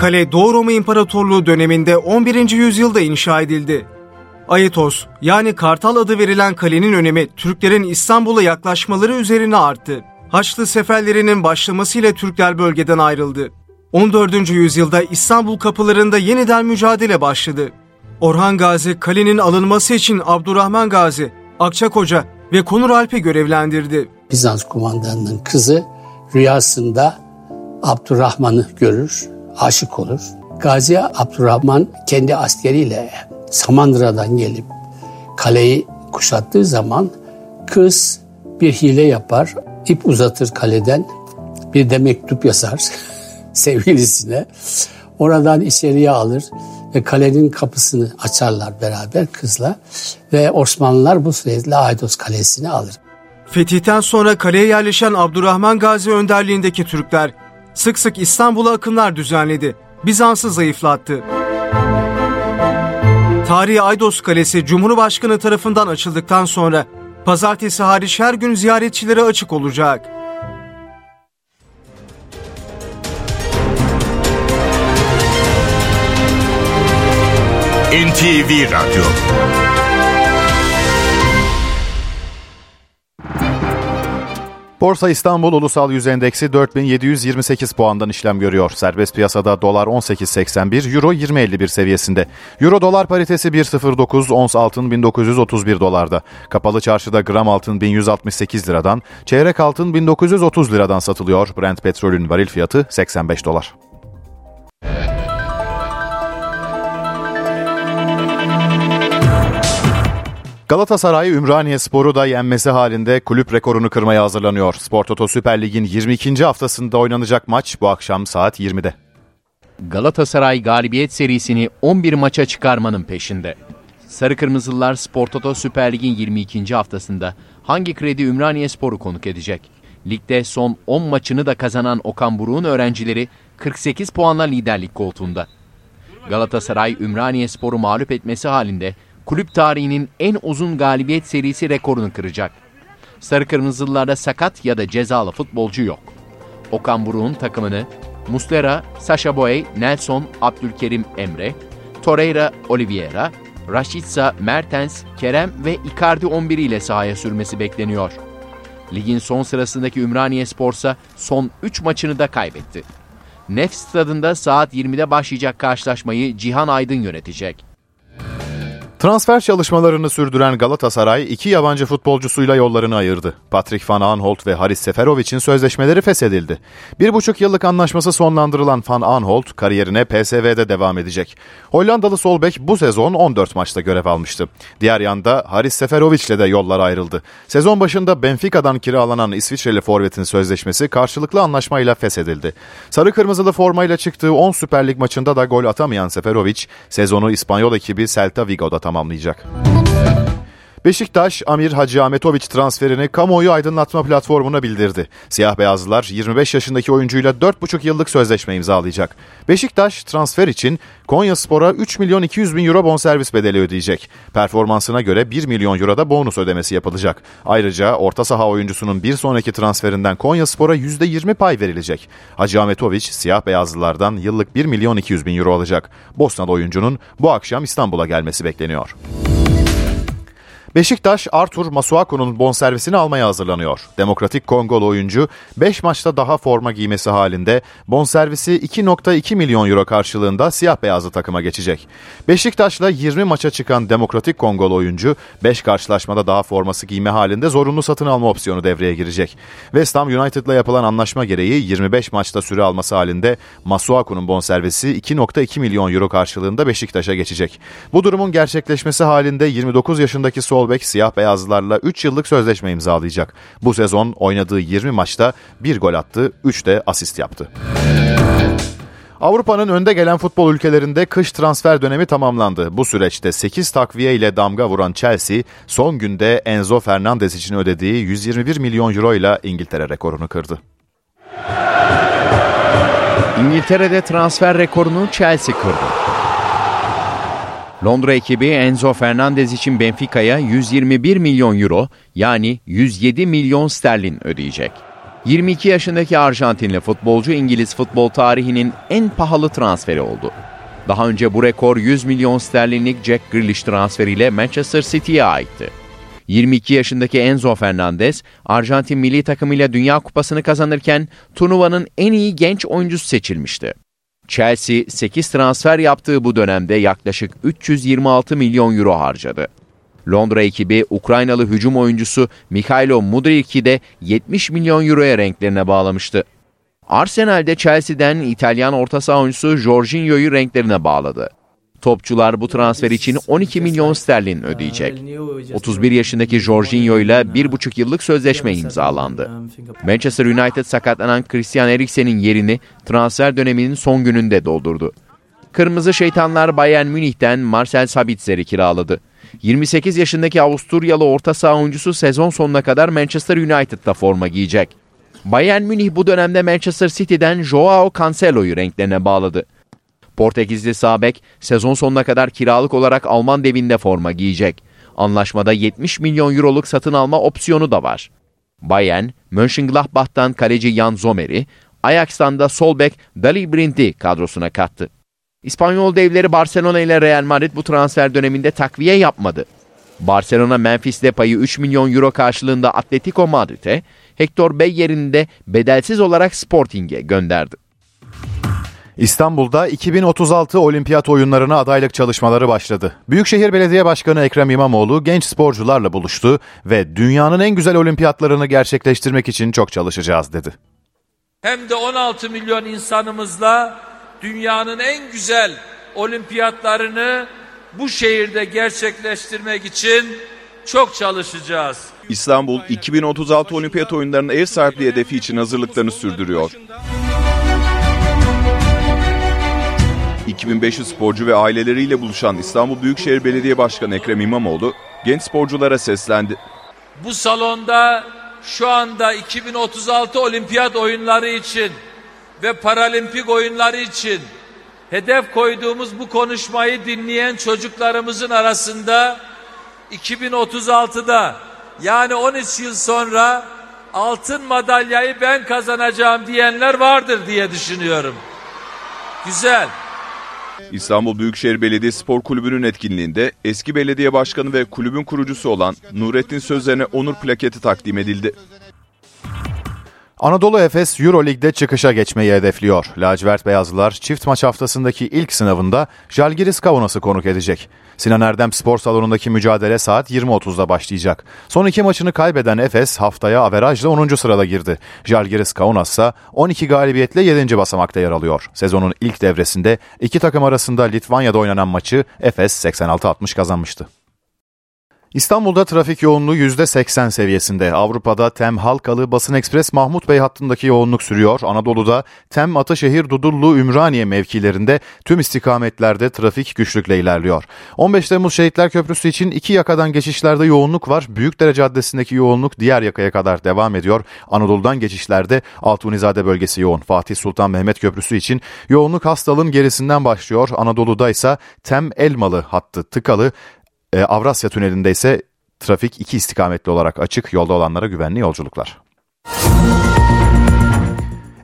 Kale Doğu Roma İmparatorluğu döneminde 11. yüzyılda inşa edildi. Aetos yani Kartal adı verilen kalenin önemi Türklerin İstanbul'a yaklaşmaları üzerine arttı. Haçlı seferlerinin başlamasıyla Türkler bölgeden ayrıldı. 14. yüzyılda İstanbul kapılarında yeniden mücadele başladı. Orhan Gazi kalenin alınması için Abdurrahman Gazi, Akçakoca ve Konur Alp'i görevlendirdi. Bizans kumandanının kızı rüyasında Abdurrahman'ı görür aşık olur. Gazi Abdurrahman kendi askeriyle Samandıra'dan gelip kaleyi kuşattığı zaman kız bir hile yapar, ip uzatır kaleden, bir de mektup yazar sevgilisine. oradan içeriye alır ve kalenin kapısını açarlar beraber kızla ve Osmanlılar bu süreçte Aydos Kalesi'ni alır. Fetihten sonra kaleye yerleşen Abdurrahman Gazi önderliğindeki Türkler sık sık İstanbul'a akınlar düzenledi. Bizans'ı zayıflattı. Tarihi Aydos Kalesi Cumhurbaşkanı tarafından açıldıktan sonra pazartesi hariç her gün ziyaretçilere açık olacak. NTV Radyo Borsa İstanbul Ulusal Yüz Endeksi 4728 puandan işlem görüyor. Serbest piyasada dolar 18.81, euro 20.51 seviyesinde. Euro dolar paritesi 1.09, ons altın 1931 dolarda. Kapalı çarşıda gram altın 1168 liradan, çeyrek altın 1930 liradan satılıyor. Brent petrolün varil fiyatı 85 dolar. Galatasaray Ümraniye Sporu da yenmesi halinde kulüp rekorunu kırmaya hazırlanıyor. Spor Toto Süper Lig'in 22. haftasında oynanacak maç bu akşam saat 20'de. Galatasaray galibiyet serisini 11 maça çıkarmanın peşinde. Sarı Kırmızılılar Spor Toto Süper Lig'in 22. haftasında hangi kredi Ümraniye Sporu konuk edecek? Ligde son 10 maçını da kazanan Okan Buruk'un öğrencileri 48 puanla liderlik koltuğunda. Galatasaray Ümraniye Sporu mağlup etmesi halinde kulüp tarihinin en uzun galibiyet serisi rekorunu kıracak. Sarı Kırmızılılarda sakat ya da cezalı futbolcu yok. Okan Buruk'un takımını Muslera, Sasha Boey, Nelson, Abdülkerim Emre, Torreira, Oliveira, Rashica, Mertens, Kerem ve Icardi 11 ile sahaya sürmesi bekleniyor. Ligin son sırasındaki Ümraniye Sporsa son 3 maçını da kaybetti. Nef stadında saat 20'de başlayacak karşılaşmayı Cihan Aydın yönetecek. Transfer çalışmalarını sürdüren Galatasaray iki yabancı futbolcusuyla yollarını ayırdı. Patrick Van Aanholt ve Haris Seferovic'in sözleşmeleri feshedildi. Bir buçuk yıllık anlaşması sonlandırılan Van Aanholt kariyerine PSV'de devam edecek. Hollandalı Solbek bu sezon 14 maçta görev almıştı. Diğer yanda Haris Seferovic'le de yollar ayrıldı. Sezon başında Benfica'dan kiralanan İsviçreli forvetin sözleşmesi karşılıklı anlaşmayla feshedildi. Sarı kırmızılı formayla çıktığı 10 Süper Lig maçında da gol atamayan Seferovic sezonu İspanyol ekibi Celta Vigo'da tamamlayacak. Beşiktaş, Amir Hacı Ahmetoviç transferini kamuoyu aydınlatma platformuna bildirdi. Siyah beyazlılar 25 yaşındaki oyuncuyla 4,5 yıllık sözleşme imzalayacak. Beşiktaş transfer için Konya Spor'a 3 milyon 200 bin euro bonservis bedeli ödeyecek. Performansına göre 1 milyon euro da bonus ödemesi yapılacak. Ayrıca orta saha oyuncusunun bir sonraki transferinden Konya Spor'a %20 pay verilecek. Hacı Ahmetoviç siyah beyazlılardan yıllık 1 milyon 200 bin euro alacak. Bosnalı oyuncunun bu akşam İstanbul'a gelmesi bekleniyor. Beşiktaş Artur Masuaku'nun bonservisini almaya hazırlanıyor. Demokratik Kongolu oyuncu 5 maçta daha forma giymesi halinde bonservisi 2.2 milyon euro karşılığında siyah beyazlı takıma geçecek. Beşiktaş'la 20 maça çıkan Demokratik Kongolu oyuncu 5 karşılaşmada daha forması giyme halinde zorunlu satın alma opsiyonu devreye girecek. West Ham United'la yapılan anlaşma gereği 25 maçta süre alması halinde Masuaku'nun bonservisi 2.2 milyon euro karşılığında Beşiktaş'a geçecek. Bu durumun gerçekleşmesi halinde 29 yaşındaki sol sol bek siyah beyazlılarla 3 yıllık sözleşme imzalayacak. Bu sezon oynadığı 20 maçta 1 gol attı, 3 de asist yaptı. Avrupa'nın önde gelen futbol ülkelerinde kış transfer dönemi tamamlandı. Bu süreçte 8 takviye ile damga vuran Chelsea son günde Enzo Fernandez için ödediği 121 milyon euro ile İngiltere rekorunu kırdı. İngiltere'de transfer rekorunu Chelsea kırdı. Londra ekibi Enzo Fernandez için Benfica'ya 121 milyon euro yani 107 milyon sterlin ödeyecek. 22 yaşındaki Arjantinli futbolcu İngiliz futbol tarihinin en pahalı transferi oldu. Daha önce bu rekor 100 milyon sterlinlik Jack Grealish transferiyle Manchester City'ye aitti. 22 yaşındaki Enzo Fernandez, Arjantin milli takımıyla Dünya Kupası'nı kazanırken turnuvanın en iyi genç oyuncusu seçilmişti. Chelsea 8 transfer yaptığı bu dönemde yaklaşık 326 milyon euro harcadı. Londra ekibi Ukraynalı hücum oyuncusu Mikhailo Mudrik'i de 70 milyon euroya renklerine bağlamıştı. Arsenal'de Chelsea'den İtalyan orta saha oyuncusu Jorginho'yu renklerine bağladı. Topçular bu transfer için 12 milyon sterlin ödeyecek. 31 yaşındaki Jorginho ile 1,5 yıllık sözleşme imzalandı. Manchester United sakatlanan Christian Eriksen'in yerini transfer döneminin son gününde doldurdu. Kırmızı Şeytanlar Bayern Münih'ten Marcel Sabitzer'i kiraladı. 28 yaşındaki Avusturyalı orta saha oyuncusu sezon sonuna kadar Manchester United'da forma giyecek. Bayern Münih bu dönemde Manchester City'den Joao Cancelo'yu renklerine bağladı. Portekizli Sabek sezon sonuna kadar kiralık olarak Alman devinde forma giyecek. Anlaşmada 70 milyon euroluk satın alma opsiyonu da var. Bayern, Mönchengladbach'tan kaleci Jan Zomer'i, Ajax'tan da sol bek Dali Brind'i kadrosuna kattı. İspanyol devleri Barcelona ile Real Madrid bu transfer döneminde takviye yapmadı. Barcelona Memphis Depay'ı 3 milyon euro karşılığında Atletico Madrid'e, Hector Bey yerinde bedelsiz olarak Sporting'e gönderdi. İstanbul'da 2036 Olimpiyat oyunlarına adaylık çalışmaları başladı. Büyükşehir Belediye Başkanı Ekrem İmamoğlu genç sporcularla buluştu ve dünyanın en güzel olimpiyatlarını gerçekleştirmek için çok çalışacağız dedi. Hem de 16 milyon insanımızla dünyanın en güzel olimpiyatlarını bu şehirde gerçekleştirmek için çok çalışacağız. İstanbul 2036 Olimpiyat oyunlarının ev sahipliği hedefi için hazırlıklarını sürdürüyor. 2500 sporcu ve aileleriyle buluşan İstanbul Büyükşehir Belediye Başkanı Ekrem İmamoğlu genç sporculara seslendi. Bu salonda şu anda 2036 olimpiyat oyunları için ve paralimpik oyunları için hedef koyduğumuz bu konuşmayı dinleyen çocuklarımızın arasında 2036'da yani 13 yıl sonra altın madalyayı ben kazanacağım diyenler vardır diye düşünüyorum. Güzel. İstanbul Büyükşehir Belediye Spor Kulübü'nün etkinliğinde eski belediye başkanı ve kulübün kurucusu olan Nurettin Sözler'e onur plaketi takdim edildi. Anadolu Efes Euroleague'de çıkışa geçmeyi hedefliyor. Lacivert Beyazlılar çift maç haftasındaki ilk sınavında Jalgiris Kaunas'ı konuk edecek. Sinan Erdem Spor Salonu'ndaki mücadele saat 20.30'da başlayacak. Son iki maçını kaybeden Efes haftaya averajla 10. sırada girdi. Jalgiris Kaunas ise 12 galibiyetle 7. basamakta yer alıyor. Sezonun ilk devresinde iki takım arasında Litvanya'da oynanan maçı Efes 86-60 kazanmıştı. İstanbul'da trafik yoğunluğu %80 seviyesinde. Avrupa'da Tem Halkalı Basın Ekspres Mahmut Bey hattındaki yoğunluk sürüyor. Anadolu'da Tem Ataşehir Dudullu Ümraniye mevkilerinde tüm istikametlerde trafik güçlükle ilerliyor. 15 Temmuz Şehitler Köprüsü için iki yakadan geçişlerde yoğunluk var. Büyükdere Caddesi'ndeki yoğunluk diğer yakaya kadar devam ediyor. Anadolu'dan geçişlerde Altunizade bölgesi yoğun. Fatih Sultan Mehmet Köprüsü için yoğunluk hastalığın gerisinden başlıyor. Anadolu'da ise Tem Elmalı hattı tıkalı. Ee, Avrasya Tüneli'nde ise trafik iki istikametli olarak açık. Yolda olanlara güvenli yolculuklar.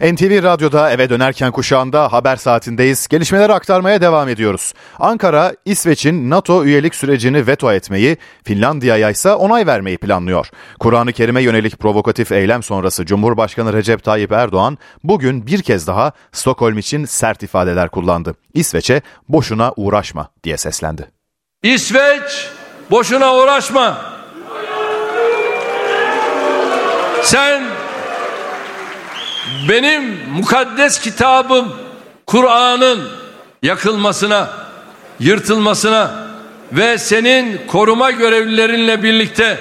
NTV Radyo'da eve dönerken kuşağında haber saatindeyiz. Gelişmeleri aktarmaya devam ediyoruz. Ankara, İsveç'in NATO üyelik sürecini veto etmeyi, Finlandiya'ya ise onay vermeyi planlıyor. Kur'an-ı Kerim'e yönelik provokatif eylem sonrası Cumhurbaşkanı Recep Tayyip Erdoğan bugün bir kez daha Stockholm için sert ifadeler kullandı. İsveç'e boşuna uğraşma diye seslendi. İsveç boşuna uğraşma. Sen benim mukaddes kitabım Kur'an'ın yakılmasına, yırtılmasına ve senin koruma görevlilerinle birlikte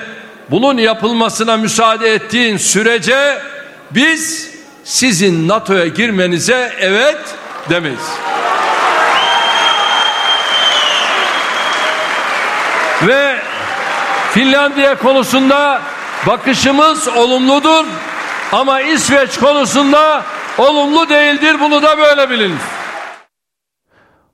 bunun yapılmasına müsaade ettiğin sürece biz sizin NATO'ya girmenize evet demeyiz. Ve Finlandiya konusunda bakışımız olumludur ama İsveç konusunda olumlu değildir. Bunu da böyle bilin.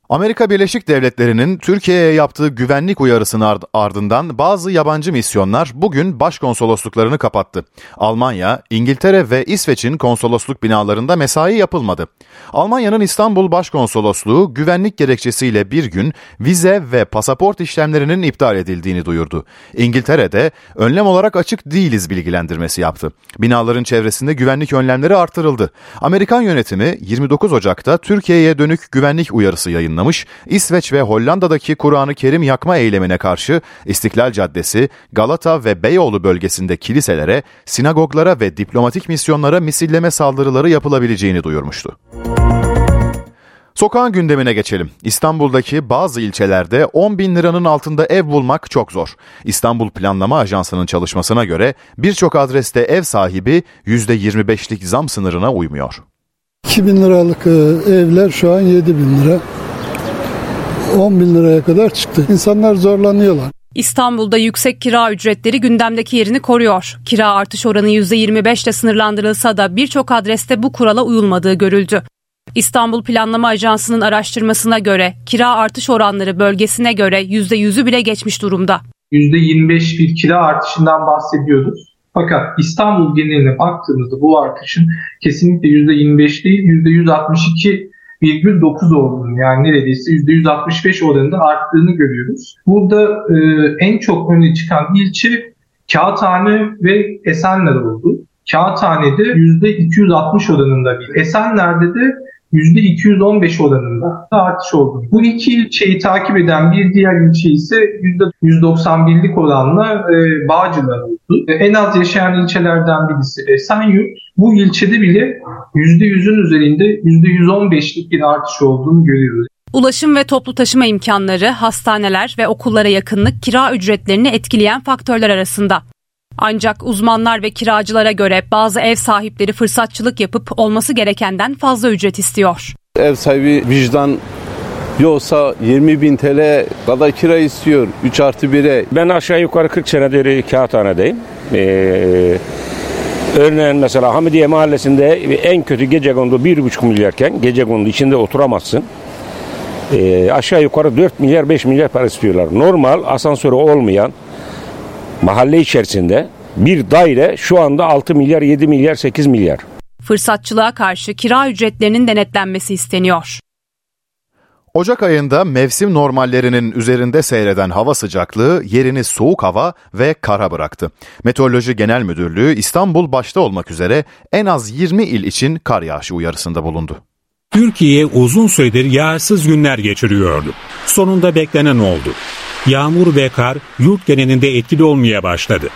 Amerika Birleşik Devletleri'nin Türkiye'ye yaptığı güvenlik uyarısının ardından bazı yabancı misyonlar bugün başkonsolosluklarını kapattı. Almanya, İngiltere ve İsveç'in konsolosluk binalarında mesai yapılmadı. Almanya'nın İstanbul Başkonsolosluğu güvenlik gerekçesiyle bir gün vize ve pasaport işlemlerinin iptal edildiğini duyurdu. İngiltere'de önlem olarak açık değiliz bilgilendirmesi yaptı. Binaların çevresinde güvenlik önlemleri artırıldı. Amerikan yönetimi 29 Ocak'ta Türkiye'ye dönük güvenlik uyarısı yayınladı yayınlamış, İsveç ve Hollanda'daki Kur'an-ı Kerim yakma eylemine karşı İstiklal Caddesi, Galata ve Beyoğlu bölgesinde kiliselere, sinagoglara ve diplomatik misyonlara misilleme saldırıları yapılabileceğini duyurmuştu. Sokağın gündemine geçelim. İstanbul'daki bazı ilçelerde 10 bin liranın altında ev bulmak çok zor. İstanbul Planlama Ajansı'nın çalışmasına göre birçok adreste ev sahibi %25'lik zam sınırına uymuyor. 2000 liralık e, evler şu an 7 bin lira. 10 bin liraya kadar çıktı. İnsanlar zorlanıyorlar. İstanbul'da yüksek kira ücretleri gündemdeki yerini koruyor. Kira artış oranı %25 ile sınırlandırılsa da birçok adreste bu kurala uyulmadığı görüldü. İstanbul Planlama Ajansı'nın araştırmasına göre kira artış oranları bölgesine göre %100'ü bile geçmiş durumda. %25 bir kira artışından bahsediyoruz. Fakat İstanbul geneline baktığımızda bu artışın kesinlikle %25 değil %162,9 olduğunu yani neredeyse %165 oranında arttığını görüyoruz. Burada e, en çok öne çıkan ilçe Kağıthane ve Esenler oldu. Kağıthane'de %260 oranında bir. Esenler'de de %215 oranında artış oldu. Bu iki ilçeyi takip eden bir diğer ilçe ise %191'lik oranla e, Bağcılar oldu. E, en az yaşayan ilçelerden birisi Esenyurt. Bu ilçede bile %100'ün üzerinde %115'lik bir artış olduğunu görüyoruz. Ulaşım ve toplu taşıma imkanları, hastaneler ve okullara yakınlık kira ücretlerini etkileyen faktörler arasında. Ancak uzmanlar ve kiracılara göre bazı ev sahipleri fırsatçılık yapıp olması gerekenden fazla ücret istiyor. Ev sahibi vicdan yoksa 20 bin TL kadar kira istiyor 3 artı 1'e. Ben aşağı yukarı 40 senedir kağıthanedeyim. Ee, örneğin mesela Hamidiye Mahallesi'nde en kötü gece kondu 1,5 milyarken gece kondu içinde oturamazsın. Ee, aşağı yukarı 4 milyar 5 milyar para istiyorlar. Normal asansörü olmayan mahalle içerisinde bir daire şu anda 6 milyar 7 milyar 8 milyar. Fırsatçılığa karşı kira ücretlerinin denetlenmesi isteniyor. Ocak ayında mevsim normallerinin üzerinde seyreden hava sıcaklığı yerini soğuk hava ve kara bıraktı. Meteoroloji Genel Müdürlüğü İstanbul başta olmak üzere en az 20 il için kar yağışı uyarısında bulundu. Türkiye uzun süredir yağsız günler geçiriyordu. Sonunda beklenen oldu. Yağmur ve kar yurt genelinde etkili olmaya başladı.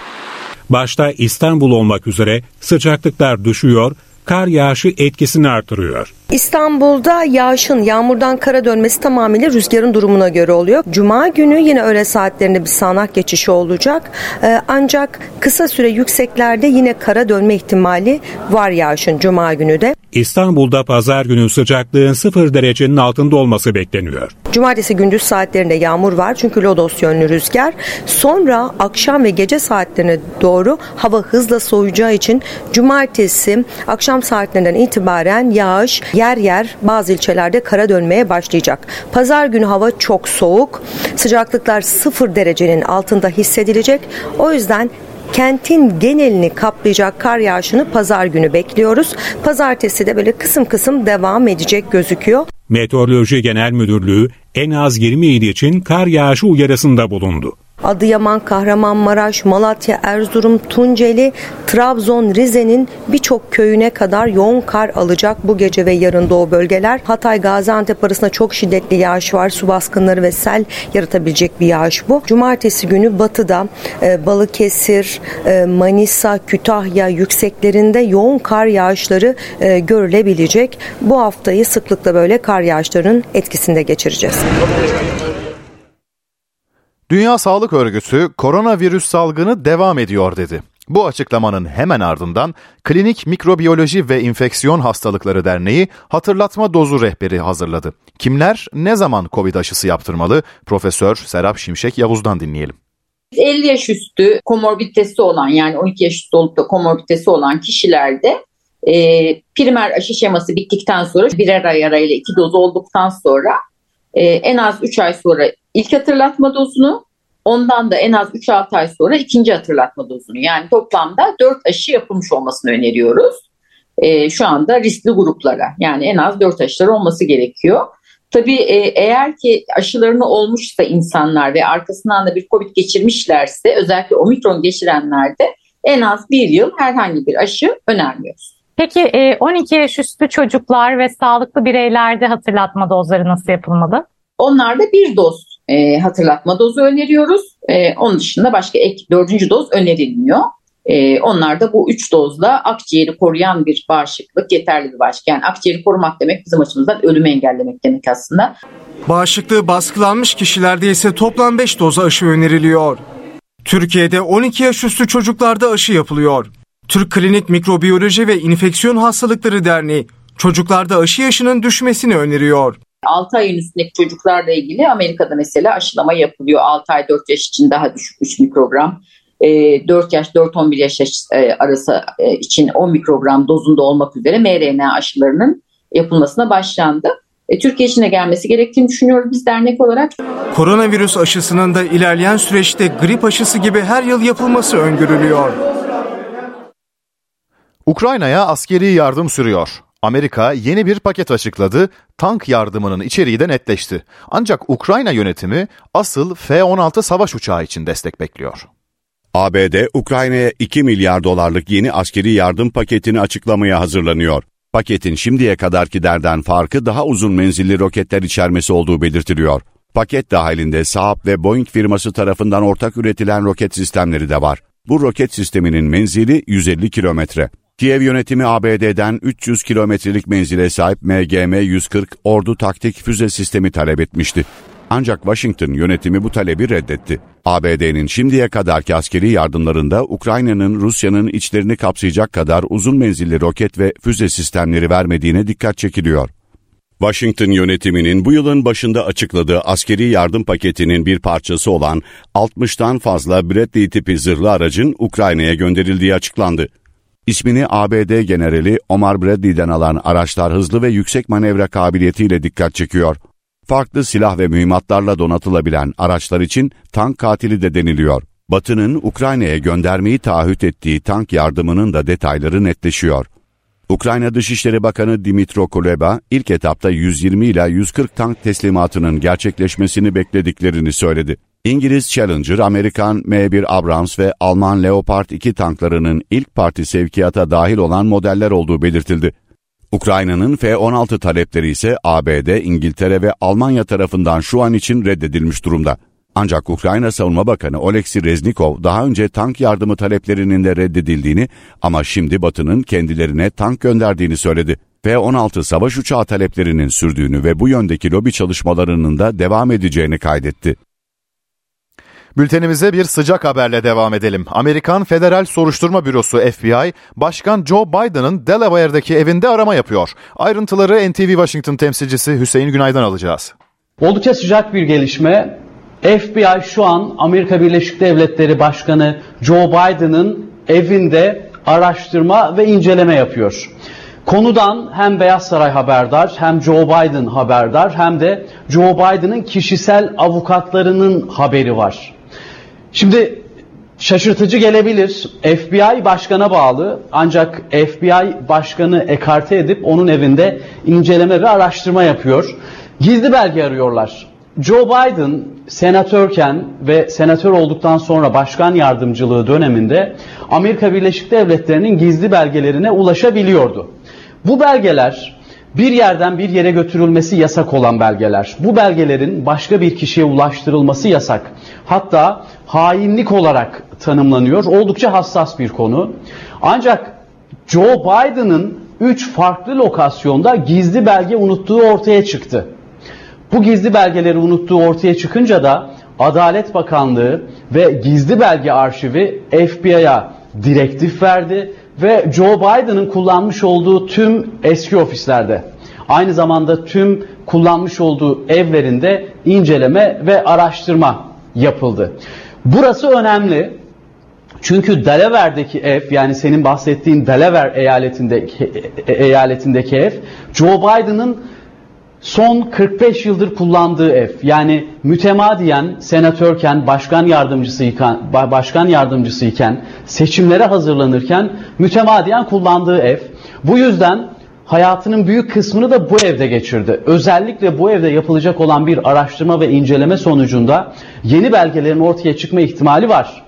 Başta İstanbul olmak üzere sıcaklıklar düşüyor, kar yağışı etkisini artırıyor. İstanbul'da yağışın yağmurdan kara dönmesi tamamıyla rüzgarın durumuna göre oluyor. Cuma günü yine öğle saatlerinde bir sağanak geçişi olacak. Ee, ancak kısa süre yükseklerde yine kara dönme ihtimali var yağışın Cuma günü de. İstanbul'da pazar günü sıcaklığın 0 derecenin altında olması bekleniyor. Cumartesi gündüz saatlerinde yağmur var çünkü lodos yönlü rüzgar. Sonra akşam ve gece saatlerine doğru hava hızla soğuyacağı için cumartesi akşam saatlerinden itibaren yağış yer yer bazı ilçelerde kara dönmeye başlayacak. Pazar günü hava çok soğuk. Sıcaklıklar 0 derecenin altında hissedilecek. O yüzden kentin genelini kaplayacak kar yağışını pazar günü bekliyoruz. Pazartesi de böyle kısım kısım devam edecek gözüküyor. Meteoroloji Genel Müdürlüğü en az 20 il için kar yağışı uyarısında bulundu. Adıyaman, Kahramanmaraş, Malatya, Erzurum, Tunceli, Trabzon, Rize'nin birçok köyüne kadar yoğun kar alacak bu gece ve yarın doğu bölgeler. Hatay, Gaziantep arasında çok şiddetli yağış var. Su baskınları ve sel yaratabilecek bir yağış bu. Cumartesi günü batıda e, Balıkesir, e, Manisa, Kütahya yükseklerinde yoğun kar yağışları e, görülebilecek. Bu haftayı sıklıkla böyle kar yağışlarının etkisinde geçireceğiz. Dünya Sağlık Örgütü koronavirüs salgını devam ediyor dedi. Bu açıklamanın hemen ardından Klinik Mikrobiyoloji ve İnfeksiyon Hastalıkları Derneği hatırlatma dozu rehberi hazırladı. Kimler ne zaman Covid aşısı yaptırmalı? Profesör Serap Şimşek Yavuz'dan dinleyelim. 50 yaş üstü komorbiditesi olan yani 12 yaş üstü olup da komorbiditesi olan kişilerde e, primer aşı şeması bittikten sonra birer ay arayla iki doz olduktan sonra e, en az 3 ay sonra ilk hatırlatma dozunu ondan da en az 3-6 ay sonra ikinci hatırlatma dozunu yani toplamda 4 aşı yapılmış olmasını öneriyoruz. E, şu anda riskli gruplara yani en az 4 aşılar olması gerekiyor. Tabii e, eğer ki aşılarını olmuşsa insanlar ve arkasından da bir COVID geçirmişlerse özellikle omikron geçirenlerde en az bir yıl herhangi bir aşı önermiyoruz. Peki 12 yaş üstü çocuklar ve sağlıklı bireylerde hatırlatma dozları nasıl yapılmalı? Onlarda bir doz e, hatırlatma dozu öneriyoruz. E, onun dışında başka ek dördüncü doz önerilmiyor. E, onlar da bu üç dozla akciğeri koruyan bir bağışıklık yeterli bir bağışıklık. Yani akciğeri korumak demek bizim açımızdan ölümü engellemek demek aslında. Bağışıklığı baskılanmış kişilerde ise toplam 5 doz aşı öneriliyor. Türkiye'de 12 yaş üstü çocuklarda aşı yapılıyor. Türk Klinik Mikrobiyoloji ve İnfeksiyon Hastalıkları Derneği çocuklarda aşı yaşının düşmesini öneriyor. 6 ayın üstündeki çocuklarla ilgili Amerika'da mesela aşılama yapılıyor. 6 ay 4 yaş için daha düşük 3 mikrogram. 4 yaş 4-11 yaş arası için 10 mikrogram dozunda olmak üzere mRNA aşılarının yapılmasına başlandı. E, Türkiye için de gelmesi gerektiğini düşünüyoruz biz dernek olarak. Koronavirüs aşısının da ilerleyen süreçte grip aşısı gibi her yıl yapılması öngörülüyor. Ukrayna'ya askeri yardım sürüyor. Amerika yeni bir paket açıkladı, tank yardımının içeriği de netleşti. Ancak Ukrayna yönetimi asıl F-16 savaş uçağı için destek bekliyor. ABD, Ukrayna'ya 2 milyar dolarlık yeni askeri yardım paketini açıklamaya hazırlanıyor. Paketin şimdiye kadarki derden farkı daha uzun menzilli roketler içermesi olduğu belirtiliyor. Paket dahilinde Saab ve Boeing firması tarafından ortak üretilen roket sistemleri de var. Bu roket sisteminin menzili 150 kilometre. Kiev yönetimi ABD'den 300 kilometrelik menzile sahip MGM-140 ordu taktik füze sistemi talep etmişti. Ancak Washington yönetimi bu talebi reddetti. ABD'nin şimdiye kadarki askeri yardımlarında Ukrayna'nın Rusya'nın içlerini kapsayacak kadar uzun menzilli roket ve füze sistemleri vermediğine dikkat çekiliyor. Washington yönetiminin bu yılın başında açıkladığı askeri yardım paketinin bir parçası olan 60'tan fazla Bradley tipi zırhlı aracın Ukrayna'ya gönderildiği açıklandı. İsmini ABD generali Omar Bradley'den alan araçlar hızlı ve yüksek manevra kabiliyetiyle dikkat çekiyor. Farklı silah ve mühimmatlarla donatılabilen araçlar için tank katili de deniliyor. Batı'nın Ukrayna'ya göndermeyi taahhüt ettiği tank yardımının da detayları netleşiyor. Ukrayna Dışişleri Bakanı Dimitro Kuleba ilk etapta 120 ila 140 tank teslimatının gerçekleşmesini beklediklerini söyledi. İngiliz Challenger, Amerikan M1 Abrams ve Alman Leopard 2 tanklarının ilk parti sevkiyata dahil olan modeller olduğu belirtildi. Ukrayna'nın F-16 talepleri ise ABD, İngiltere ve Almanya tarafından şu an için reddedilmiş durumda. Ancak Ukrayna Savunma Bakanı Oleksiy Reznikov daha önce tank yardımı taleplerinin de reddedildiğini ama şimdi Batı'nın kendilerine tank gönderdiğini söyledi. F-16 savaş uçağı taleplerinin sürdüğünü ve bu yöndeki lobi çalışmalarının da devam edeceğini kaydetti. Bültenimize bir sıcak haberle devam edelim. Amerikan Federal Soruşturma Bürosu FBI, Başkan Joe Biden'ın Delaware'deki evinde arama yapıyor. Ayrıntıları NTV Washington temsilcisi Hüseyin Günay'dan alacağız. Oldukça sıcak bir gelişme. FBI şu an Amerika Birleşik Devletleri Başkanı Joe Biden'ın evinde araştırma ve inceleme yapıyor. Konudan hem Beyaz Saray haberdar, hem Joe Biden haberdar, hem de Joe Biden'ın kişisel avukatlarının haberi var. Şimdi şaşırtıcı gelebilir. FBI başkana bağlı ancak FBI başkanı ekarte edip onun evinde inceleme ve araştırma yapıyor. Gizli belge arıyorlar. Joe Biden senatörken ve senatör olduktan sonra başkan yardımcılığı döneminde Amerika Birleşik Devletleri'nin gizli belgelerine ulaşabiliyordu. Bu belgeler bir yerden bir yere götürülmesi yasak olan belgeler. Bu belgelerin başka bir kişiye ulaştırılması yasak. Hatta hainlik olarak tanımlanıyor. Oldukça hassas bir konu. Ancak Joe Biden'ın 3 farklı lokasyonda gizli belge unuttuğu ortaya çıktı. Bu gizli belgeleri unuttuğu ortaya çıkınca da Adalet Bakanlığı ve Gizli Belge Arşivi FBI'ya direktif verdi ve Joe Biden'ın kullanmış olduğu tüm eski ofislerde aynı zamanda tüm kullanmış olduğu evlerinde inceleme ve araştırma yapıldı. Burası önemli. Çünkü Delaware'deki ev yani senin bahsettiğin Delaware eyaletindeki, e, eyaletindeki ev Joe Biden'ın son 45 yıldır kullandığı ev. Yani mütemadiyen senatörken, başkan yardımcısıyken, başkan yardımcısıyken, seçimlere hazırlanırken mütemadiyen kullandığı ev. Bu yüzden hayatının büyük kısmını da bu evde geçirdi. Özellikle bu evde yapılacak olan bir araştırma ve inceleme sonucunda yeni belgelerin ortaya çıkma ihtimali var.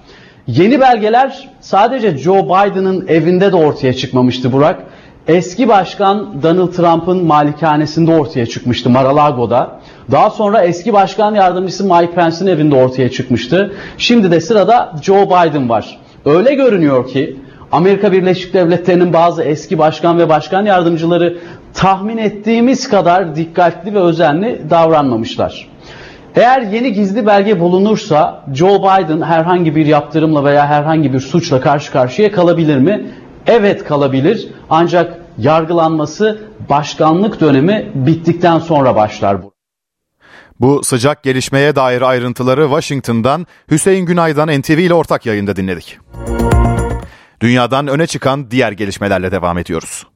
Yeni belgeler sadece Joe Biden'ın evinde de ortaya çıkmamıştı Burak. Eski başkan Donald Trump'ın malikanesinde ortaya çıkmıştı Mar-a-Lago'da. Daha sonra eski başkan yardımcısı Mike Pence'in evinde ortaya çıkmıştı. Şimdi de sırada Joe Biden var. Öyle görünüyor ki Amerika Birleşik Devletleri'nin bazı eski başkan ve başkan yardımcıları tahmin ettiğimiz kadar dikkatli ve özenli davranmamışlar. Eğer yeni gizli belge bulunursa Joe Biden herhangi bir yaptırımla veya herhangi bir suçla karşı karşıya kalabilir mi? Evet kalabilir. Ancak yargılanması başkanlık dönemi bittikten sonra başlar. Bu sıcak gelişmeye dair ayrıntıları Washington'dan Hüseyin Günay'dan NTV ile ortak yayında dinledik. Dünyadan öne çıkan diğer gelişmelerle devam ediyoruz.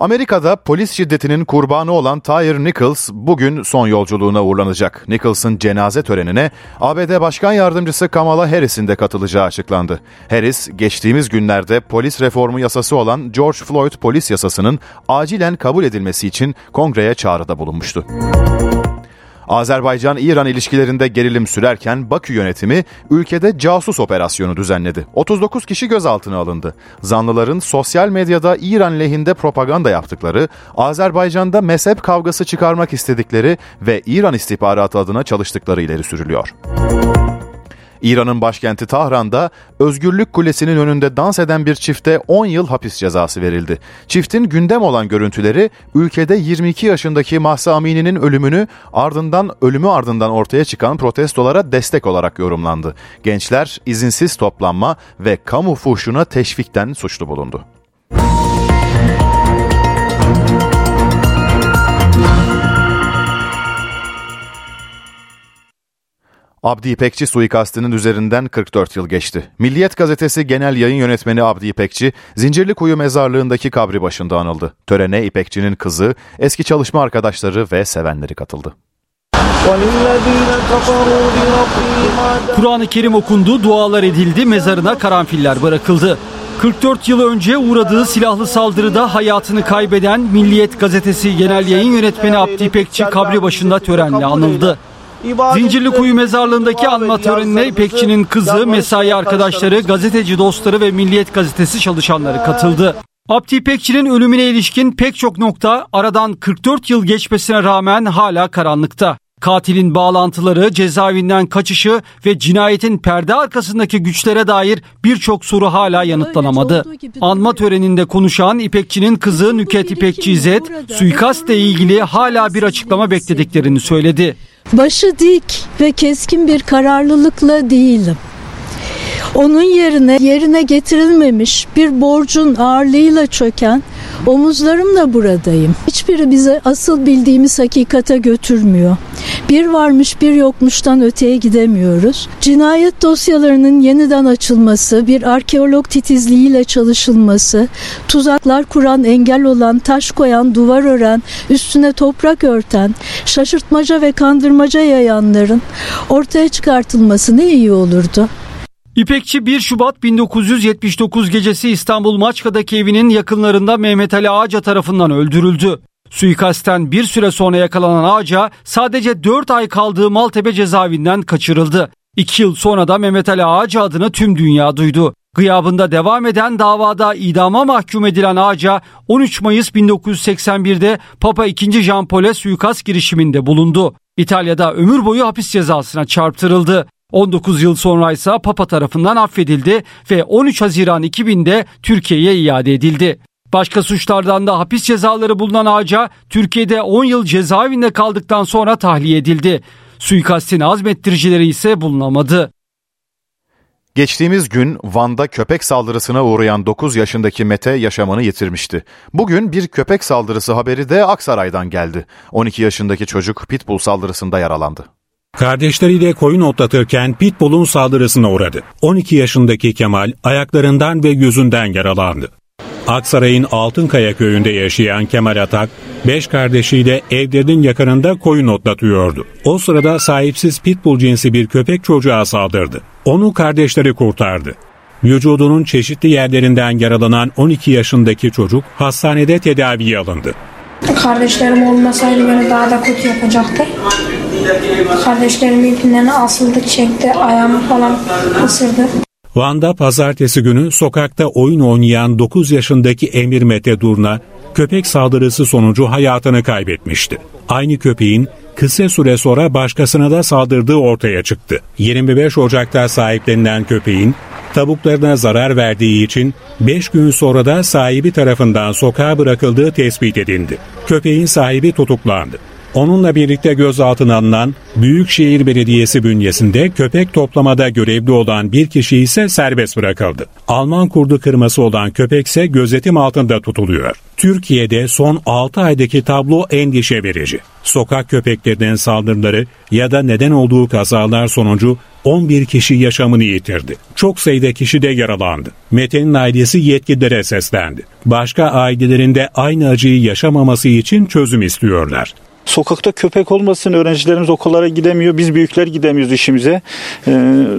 Amerika'da polis şiddetinin kurbanı olan Tyre Nichols bugün son yolculuğuna uğurlanacak. Nichols'ın cenaze törenine ABD Başkan Yardımcısı Kamala Harris'in de katılacağı açıklandı. Harris, geçtiğimiz günlerde polis reformu yasası olan George Floyd polis yasasının acilen kabul edilmesi için kongreye çağrıda bulunmuştu. Azerbaycan-İran ilişkilerinde gerilim sürerken Bakü yönetimi ülkede casus operasyonu düzenledi. 39 kişi gözaltına alındı. Zanlıların sosyal medyada İran lehinde propaganda yaptıkları, Azerbaycan'da mezhep kavgası çıkarmak istedikleri ve İran istihbaratı adına çalıştıkları ileri sürülüyor. İran'ın başkenti Tahran'da Özgürlük Kulesi'nin önünde dans eden bir çifte 10 yıl hapis cezası verildi. Çiftin gündem olan görüntüleri ülkede 22 yaşındaki Mahsa Amini'nin ölümünü ardından ölümü ardından ortaya çıkan protestolara destek olarak yorumlandı. Gençler izinsiz toplanma ve kamu fuhşuna teşvikten suçlu bulundu. Abdi İpekçi suikastının üzerinden 44 yıl geçti. Milliyet gazetesi genel yayın yönetmeni Abdi İpekçi, Zincirlikuyu mezarlığındaki kabri başında anıldı. Törene İpekçi'nin kızı, eski çalışma arkadaşları ve sevenleri katıldı. Kur'an-ı Kerim okundu, dualar edildi, mezarına karanfiller bırakıldı. 44 yıl önce uğradığı silahlı saldırıda hayatını kaybeden Milliyet Gazetesi Genel Yayın Yönetmeni Abdi İpekçi kabri başında törenle anıldı. Zincirli Kuyu mezarlığındaki anma törenine İpekçi'nin kızı, mesai arkadaşları, gazeteci dostları ve Milliyet Gazetesi çalışanları katıldı. Abdi İpekçi'nin ölümüne ilişkin pek çok nokta aradan 44 yıl geçmesine rağmen hala karanlıkta. Katilin bağlantıları, cezaevinden kaçışı ve cinayetin perde arkasındaki güçlere dair birçok soru hala yanıtlanamadı. Anma töreninde konuşan İpekçi'nin kızı Nüket İpekçi İzzet, suikastle ilgili hala bir açıklama beklediklerini söyledi. Başı dik ve keskin bir kararlılıkla değilim. Onun yerine yerine getirilmemiş bir borcun ağırlığıyla çöken omuzlarımla buradayım. Hiçbiri bize asıl bildiğimiz hakikate götürmüyor. Bir varmış bir yokmuştan öteye gidemiyoruz. Cinayet dosyalarının yeniden açılması, bir arkeolog titizliğiyle çalışılması, tuzaklar kuran, engel olan, taş koyan, duvar ören, üstüne toprak örten, şaşırtmaca ve kandırmaca yayanların ortaya çıkartılması ne iyi olurdu. İpekçi 1 Şubat 1979 gecesi İstanbul Maçka'daki evinin yakınlarında Mehmet Ali Ağaca tarafından öldürüldü. Suikastten bir süre sonra yakalanan Ağaca sadece 4 ay kaldığı Maltepe cezaevinden kaçırıldı. 2 yıl sonra da Mehmet Ali Ağaca adını tüm dünya duydu. Gıyabında devam eden davada idama mahkum edilen Ağaca 13 Mayıs 1981'de Papa II. Jean Paul'e suikast girişiminde bulundu. İtalya'da ömür boyu hapis cezasına çarptırıldı. 19 yıl sonra ise Papa tarafından affedildi ve 13 Haziran 2000'de Türkiye'ye iade edildi. Başka suçlardan da hapis cezaları bulunan Ağaca Türkiye'de 10 yıl cezaevinde kaldıktan sonra tahliye edildi. Suikastin azmettiricileri ise bulunamadı. Geçtiğimiz gün Van'da köpek saldırısına uğrayan 9 yaşındaki Mete yaşamını yitirmişti. Bugün bir köpek saldırısı haberi de Aksaray'dan geldi. 12 yaşındaki çocuk pitbull saldırısında yaralandı. Kardeşleriyle koyun otlatırken Pitbull'un saldırısına uğradı. 12 yaşındaki Kemal ayaklarından ve yüzünden yaralandı. Aksaray'ın Altınkaya köyünde yaşayan Kemal Atak, beş kardeşiyle evlerinin yakınında koyun otlatıyordu. O sırada sahipsiz pitbull cinsi bir köpek çocuğa saldırdı. Onu kardeşleri kurtardı. Vücudunun çeşitli yerlerinden yaralanan 12 yaşındaki çocuk hastanede tedaviye alındı. Kardeşlerim olmasaydı beni daha da kötü yapacaktı. Kardeşlerim ipinlerine asıldı, çekti, ayağımı falan ısırdı. Van'da pazartesi günü sokakta oyun oynayan 9 yaşındaki Emir Mete Durna, köpek saldırısı sonucu hayatını kaybetmişti. Aynı köpeğin kısa süre sonra başkasına da saldırdığı ortaya çıktı. 25 Ocak'ta sahiplenilen köpeğin tavuklarına zarar verdiği için 5 gün sonra da sahibi tarafından sokağa bırakıldığı tespit edildi. Köpeğin sahibi tutuklandı. Onunla birlikte gözaltına alınan Büyükşehir Belediyesi bünyesinde köpek toplamada görevli olan bir kişi ise serbest bırakıldı. Alman kurdu kırması olan köpek ise gözetim altında tutuluyor. Türkiye'de son 6 aydaki tablo endişe verici. Sokak köpeklerinin saldırıları ya da neden olduğu kazalar sonucu 11 kişi yaşamını yitirdi. Çok sayıda kişi de yaralandı. Mete'nin ailesi yetkililere seslendi. Başka ailelerin de aynı acıyı yaşamaması için çözüm istiyorlar. Sokakta köpek olmasın, öğrencilerimiz okullara gidemiyor, biz büyükler gidemiyoruz işimize. Ee,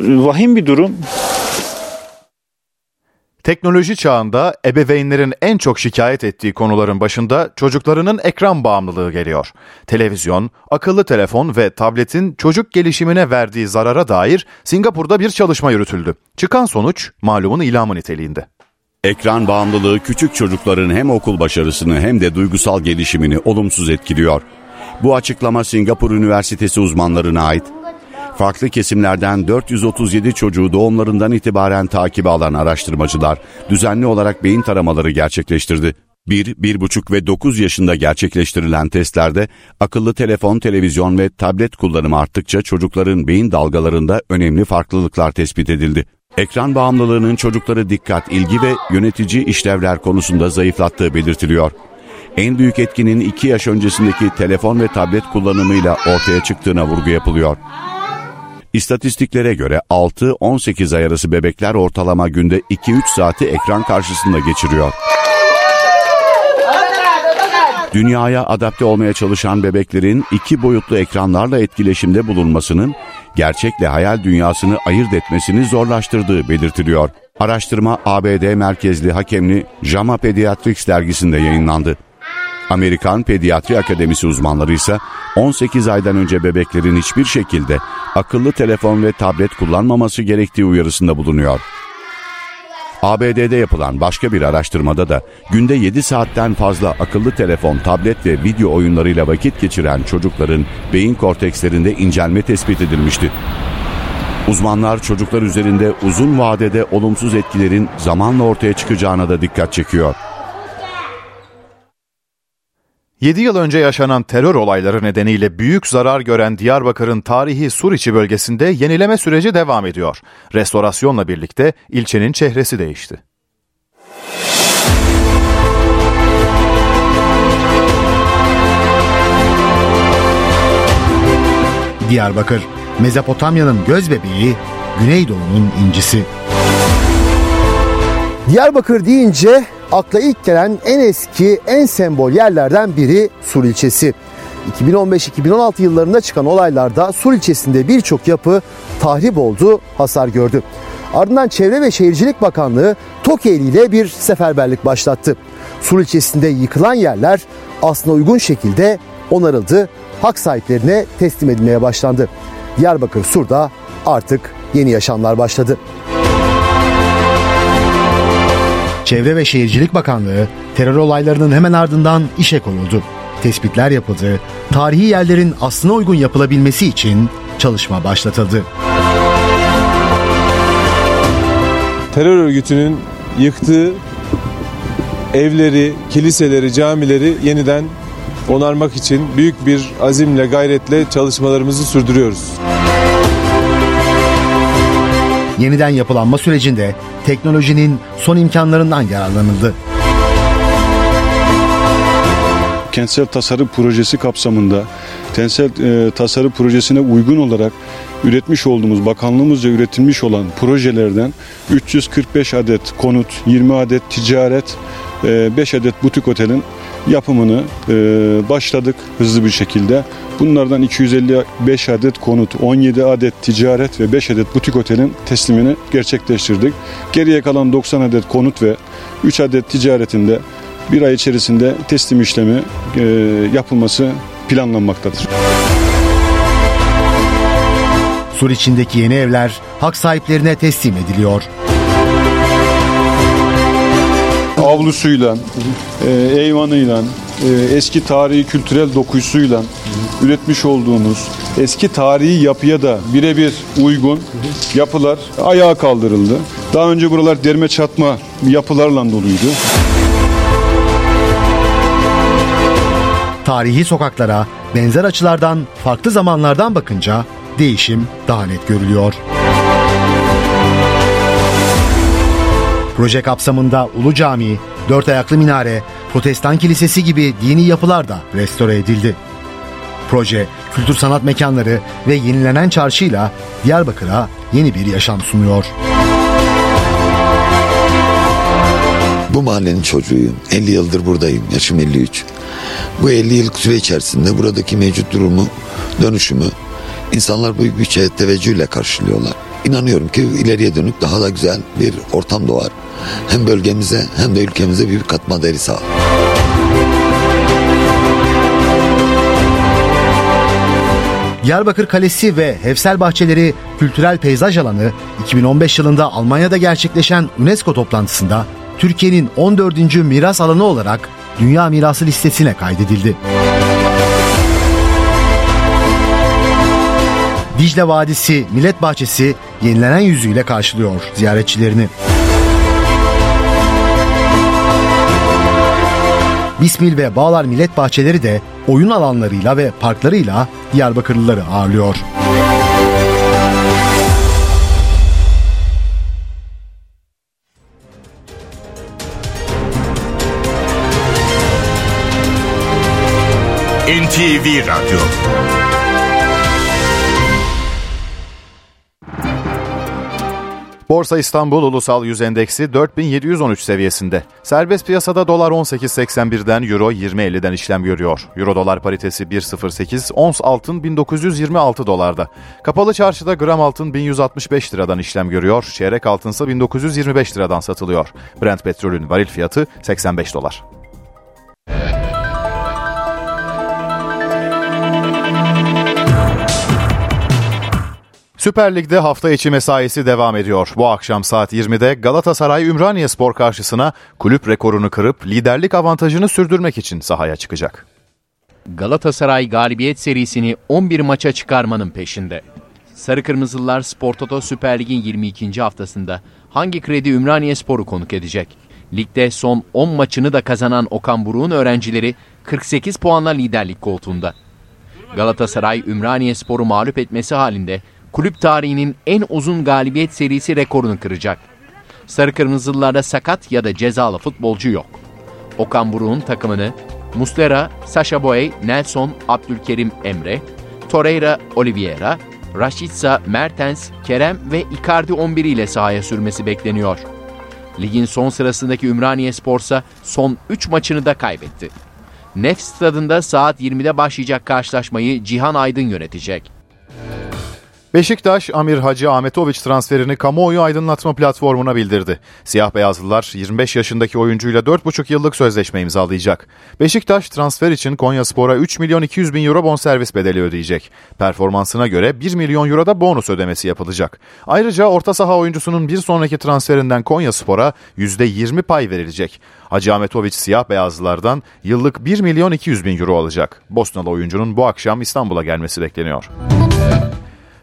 vahim bir durum. Teknoloji çağında ebeveynlerin en çok şikayet ettiği konuların başında çocuklarının ekran bağımlılığı geliyor. Televizyon, akıllı telefon ve tabletin çocuk gelişimine verdiği zarara dair Singapur'da bir çalışma yürütüldü. Çıkan sonuç malumun ilamı niteliğinde. Ekran bağımlılığı küçük çocukların hem okul başarısını hem de duygusal gelişimini olumsuz etkiliyor. Bu açıklama Singapur Üniversitesi uzmanlarına ait. Farklı kesimlerden 437 çocuğu doğumlarından itibaren takibe alan araştırmacılar düzenli olarak beyin taramaları gerçekleştirdi. 1, 1,5 ve 9 yaşında gerçekleştirilen testlerde akıllı telefon, televizyon ve tablet kullanımı arttıkça çocukların beyin dalgalarında önemli farklılıklar tespit edildi. Ekran bağımlılığının çocukları dikkat, ilgi ve yönetici işlevler konusunda zayıflattığı belirtiliyor. En büyük etkinin 2 yaş öncesindeki telefon ve tablet kullanımıyla ortaya çıktığına vurgu yapılıyor. İstatistiklere göre 6-18 ay arası bebekler ortalama günde 2-3 saati ekran karşısında geçiriyor. Dünyaya adapte olmaya çalışan bebeklerin iki boyutlu ekranlarla etkileşimde bulunmasının gerçekle hayal dünyasını ayırt etmesini zorlaştırdığı belirtiliyor. Araştırma ABD merkezli hakemli JAMA Pediatrics dergisinde yayınlandı. Amerikan Pediatri Akademisi uzmanları ise 18 aydan önce bebeklerin hiçbir şekilde akıllı telefon ve tablet kullanmaması gerektiği uyarısında bulunuyor. ABD'de yapılan başka bir araştırmada da günde 7 saatten fazla akıllı telefon, tablet ve video oyunlarıyla vakit geçiren çocukların beyin kortekslerinde incelme tespit edilmişti. Uzmanlar çocuklar üzerinde uzun vadede olumsuz etkilerin zamanla ortaya çıkacağına da dikkat çekiyor. 7 yıl önce yaşanan terör olayları nedeniyle büyük zarar gören Diyarbakır'ın tarihi Suriçi bölgesinde yenileme süreci devam ediyor. Restorasyonla birlikte ilçenin çehresi değişti. Diyarbakır, Mezopotamya'nın göz bebeği, Güneydoğu'nun incisi. Diyarbakır deyince akla ilk gelen en eski, en sembol yerlerden biri Sur ilçesi. 2015-2016 yıllarında çıkan olaylarda Sur ilçesinde birçok yapı tahrip oldu, hasar gördü. Ardından Çevre ve Şehircilik Bakanlığı TOKİ ile bir seferberlik başlattı. Sur ilçesinde yıkılan yerler aslına uygun şekilde onarıldı, hak sahiplerine teslim edilmeye başlandı. Diyarbakır Sur'da artık yeni yaşamlar başladı. Çevre ve Şehircilik Bakanlığı terör olaylarının hemen ardından işe koyuldu. Tespitler yapıldı, tarihi yerlerin aslına uygun yapılabilmesi için çalışma başlatıldı. Terör örgütünün yıktığı evleri, kiliseleri, camileri yeniden onarmak için büyük bir azimle, gayretle çalışmalarımızı sürdürüyoruz. Yeniden yapılanma sürecinde teknolojinin son imkanlarından yararlanıldı. Kentsel tasarım projesi kapsamında kentsel e, tasarım projesine uygun olarak üretmiş olduğumuz bakanlığımızca üretilmiş olan projelerden 345 adet konut, 20 adet ticaret, e, 5 adet butik otelin yapımını e, başladık hızlı bir şekilde. Bunlardan 255 adet konut, 17 adet ticaret ve 5 adet butik otelin teslimini gerçekleştirdik. Geriye kalan 90 adet konut ve 3 adet ticaretinde bir ay içerisinde teslim işlemi e, yapılması planlanmaktadır. Sur içindeki yeni evler hak sahiplerine teslim ediliyor. Avlusuyla, e, eyvanıyla, e, eski tarihi kültürel dokusuyla üretmiş olduğumuz eski tarihi yapıya da birebir uygun yapılar ayağa kaldırıldı. Daha önce buralar derme çatma yapılarla doluydu. Tarihi sokaklara benzer açılardan farklı zamanlardan bakınca değişim daha net görülüyor. Proje kapsamında Ulu Cami, Dört Ayaklı Minare, Protestan Kilisesi gibi dini yapılar da restore edildi. Proje, kültür sanat mekanları ve yenilenen çarşıyla Diyarbakır'a yeni bir yaşam sunuyor. Bu mahallenin çocuğuyum. 50 yıldır buradayım. Yaşım 53. Bu 50 yıllık süre içerisinde buradaki mevcut durumu, dönüşümü insanlar bu bütçe teveccühle karşılıyorlar. İnanıyorum ki ileriye dönük daha da güzel bir ortam doğar. Hem bölgemize hem de ülkemize bir katma değeri sağlar. Diyarbakır Kalesi ve Hefsel Bahçeleri Kültürel Peyzaj Alanı 2015 yılında Almanya'da gerçekleşen UNESCO toplantısında Türkiye'nin 14. miras alanı olarak Dünya Mirası listesine kaydedildi. Dicle Vadisi Millet Bahçesi yenilenen yüzüyle karşılıyor ziyaretçilerini. Bismil ve Bağlar Millet Bahçeleri de oyun alanlarıyla ve parklarıyla Diyarbakırlıları ağırlıyor. NTV Radyo Borsa İstanbul Ulusal Yüz Endeksi 4713 seviyesinde. Serbest piyasada dolar 18.81'den, euro 20.50'den işlem görüyor. Euro dolar paritesi 1.08, ons altın 1926 dolarda. Kapalı çarşıda gram altın 1165 liradan işlem görüyor. Çeyrek altınsa 1925 liradan satılıyor. Brent petrolün varil fiyatı 85 dolar. Süper Lig'de hafta içi mesaisi devam ediyor. Bu akşam saat 20'de Galatasaray Ümraniye Spor karşısına kulüp rekorunu kırıp liderlik avantajını sürdürmek için sahaya çıkacak. Galatasaray galibiyet serisini 11 maça çıkarmanın peşinde. Sarı Kırmızılılar Spor Toto Süper Lig'in 22. haftasında hangi kredi Ümraniye Spor'u konuk edecek? Ligde son 10 maçını da kazanan Okan Buruk'un öğrencileri 48 puanla liderlik koltuğunda. Galatasaray Ümraniye Spor'u mağlup etmesi halinde kulüp tarihinin en uzun galibiyet serisi rekorunu kıracak. Sarı Kırmızılılarda sakat ya da cezalı futbolcu yok. Okan Buruk'un takımını Muslera, Sasha Boey, Nelson, Abdülkerim Emre, Torreira, Oliveira, Rashica, Mertens, Kerem ve Icardi 11 ile sahaya sürmesi bekleniyor. Ligin son sırasındaki Ümraniye Spor'sa son 3 maçını da kaybetti. Nef stadında saat 20'de başlayacak karşılaşmayı Cihan Aydın yönetecek. Beşiktaş, Amir Hacı Ahmetoviç transferini kamuoyu aydınlatma platformuna bildirdi. Siyah beyazlılar 25 yaşındaki oyuncuyla 4,5 yıllık sözleşme imzalayacak. Beşiktaş transfer için Konya Spor'a 3 milyon 200 bin euro bonservis bedeli ödeyecek. Performansına göre 1 milyon euro da bonus ödemesi yapılacak. Ayrıca orta saha oyuncusunun bir sonraki transferinden Konya Spor'a %20 pay verilecek. Hacı Ahmetoviç siyah beyazlılardan yıllık 1 milyon 200 bin euro alacak. Bosnalı oyuncunun bu akşam İstanbul'a gelmesi bekleniyor.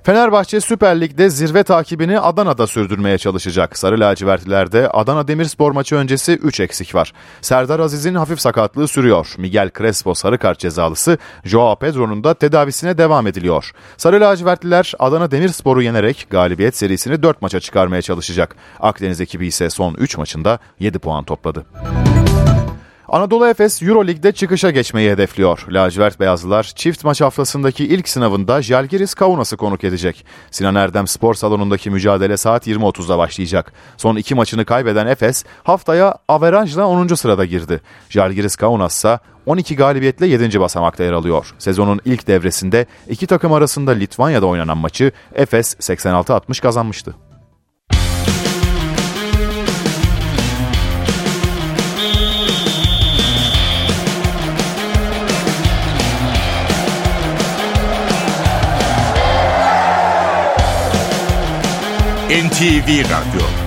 Fenerbahçe Süper Lig'de zirve takibini Adana'da sürdürmeye çalışacak. Sarı lacivertlilerde Adana Demirspor maçı öncesi 3 eksik var. Serdar Aziz'in hafif sakatlığı sürüyor. Miguel Crespo sarı kart cezalısı, Joao Pedro'nun da tedavisine devam ediliyor. Sarı lacivertliler Adana Demirspor'u yenerek galibiyet serisini 4 maça çıkarmaya çalışacak. Akdeniz ekibi ise son 3 maçında 7 puan topladı. Anadolu Efes Euroleague'de çıkışa geçmeyi hedefliyor. Lacivert Beyazlılar çift maç haftasındaki ilk sınavında Jalgiris Kaunas'ı konuk edecek. Sinan Erdem Spor Salonu'ndaki mücadele saat 20.30'da başlayacak. Son iki maçını kaybeden Efes haftaya averajla 10. sırada girdi. Jalgiris Kaunas ise 12 galibiyetle 7. basamakta yer alıyor. Sezonun ilk devresinde iki takım arasında Litvanya'da oynanan maçı Efes 86-60 kazanmıştı. NTV Radyo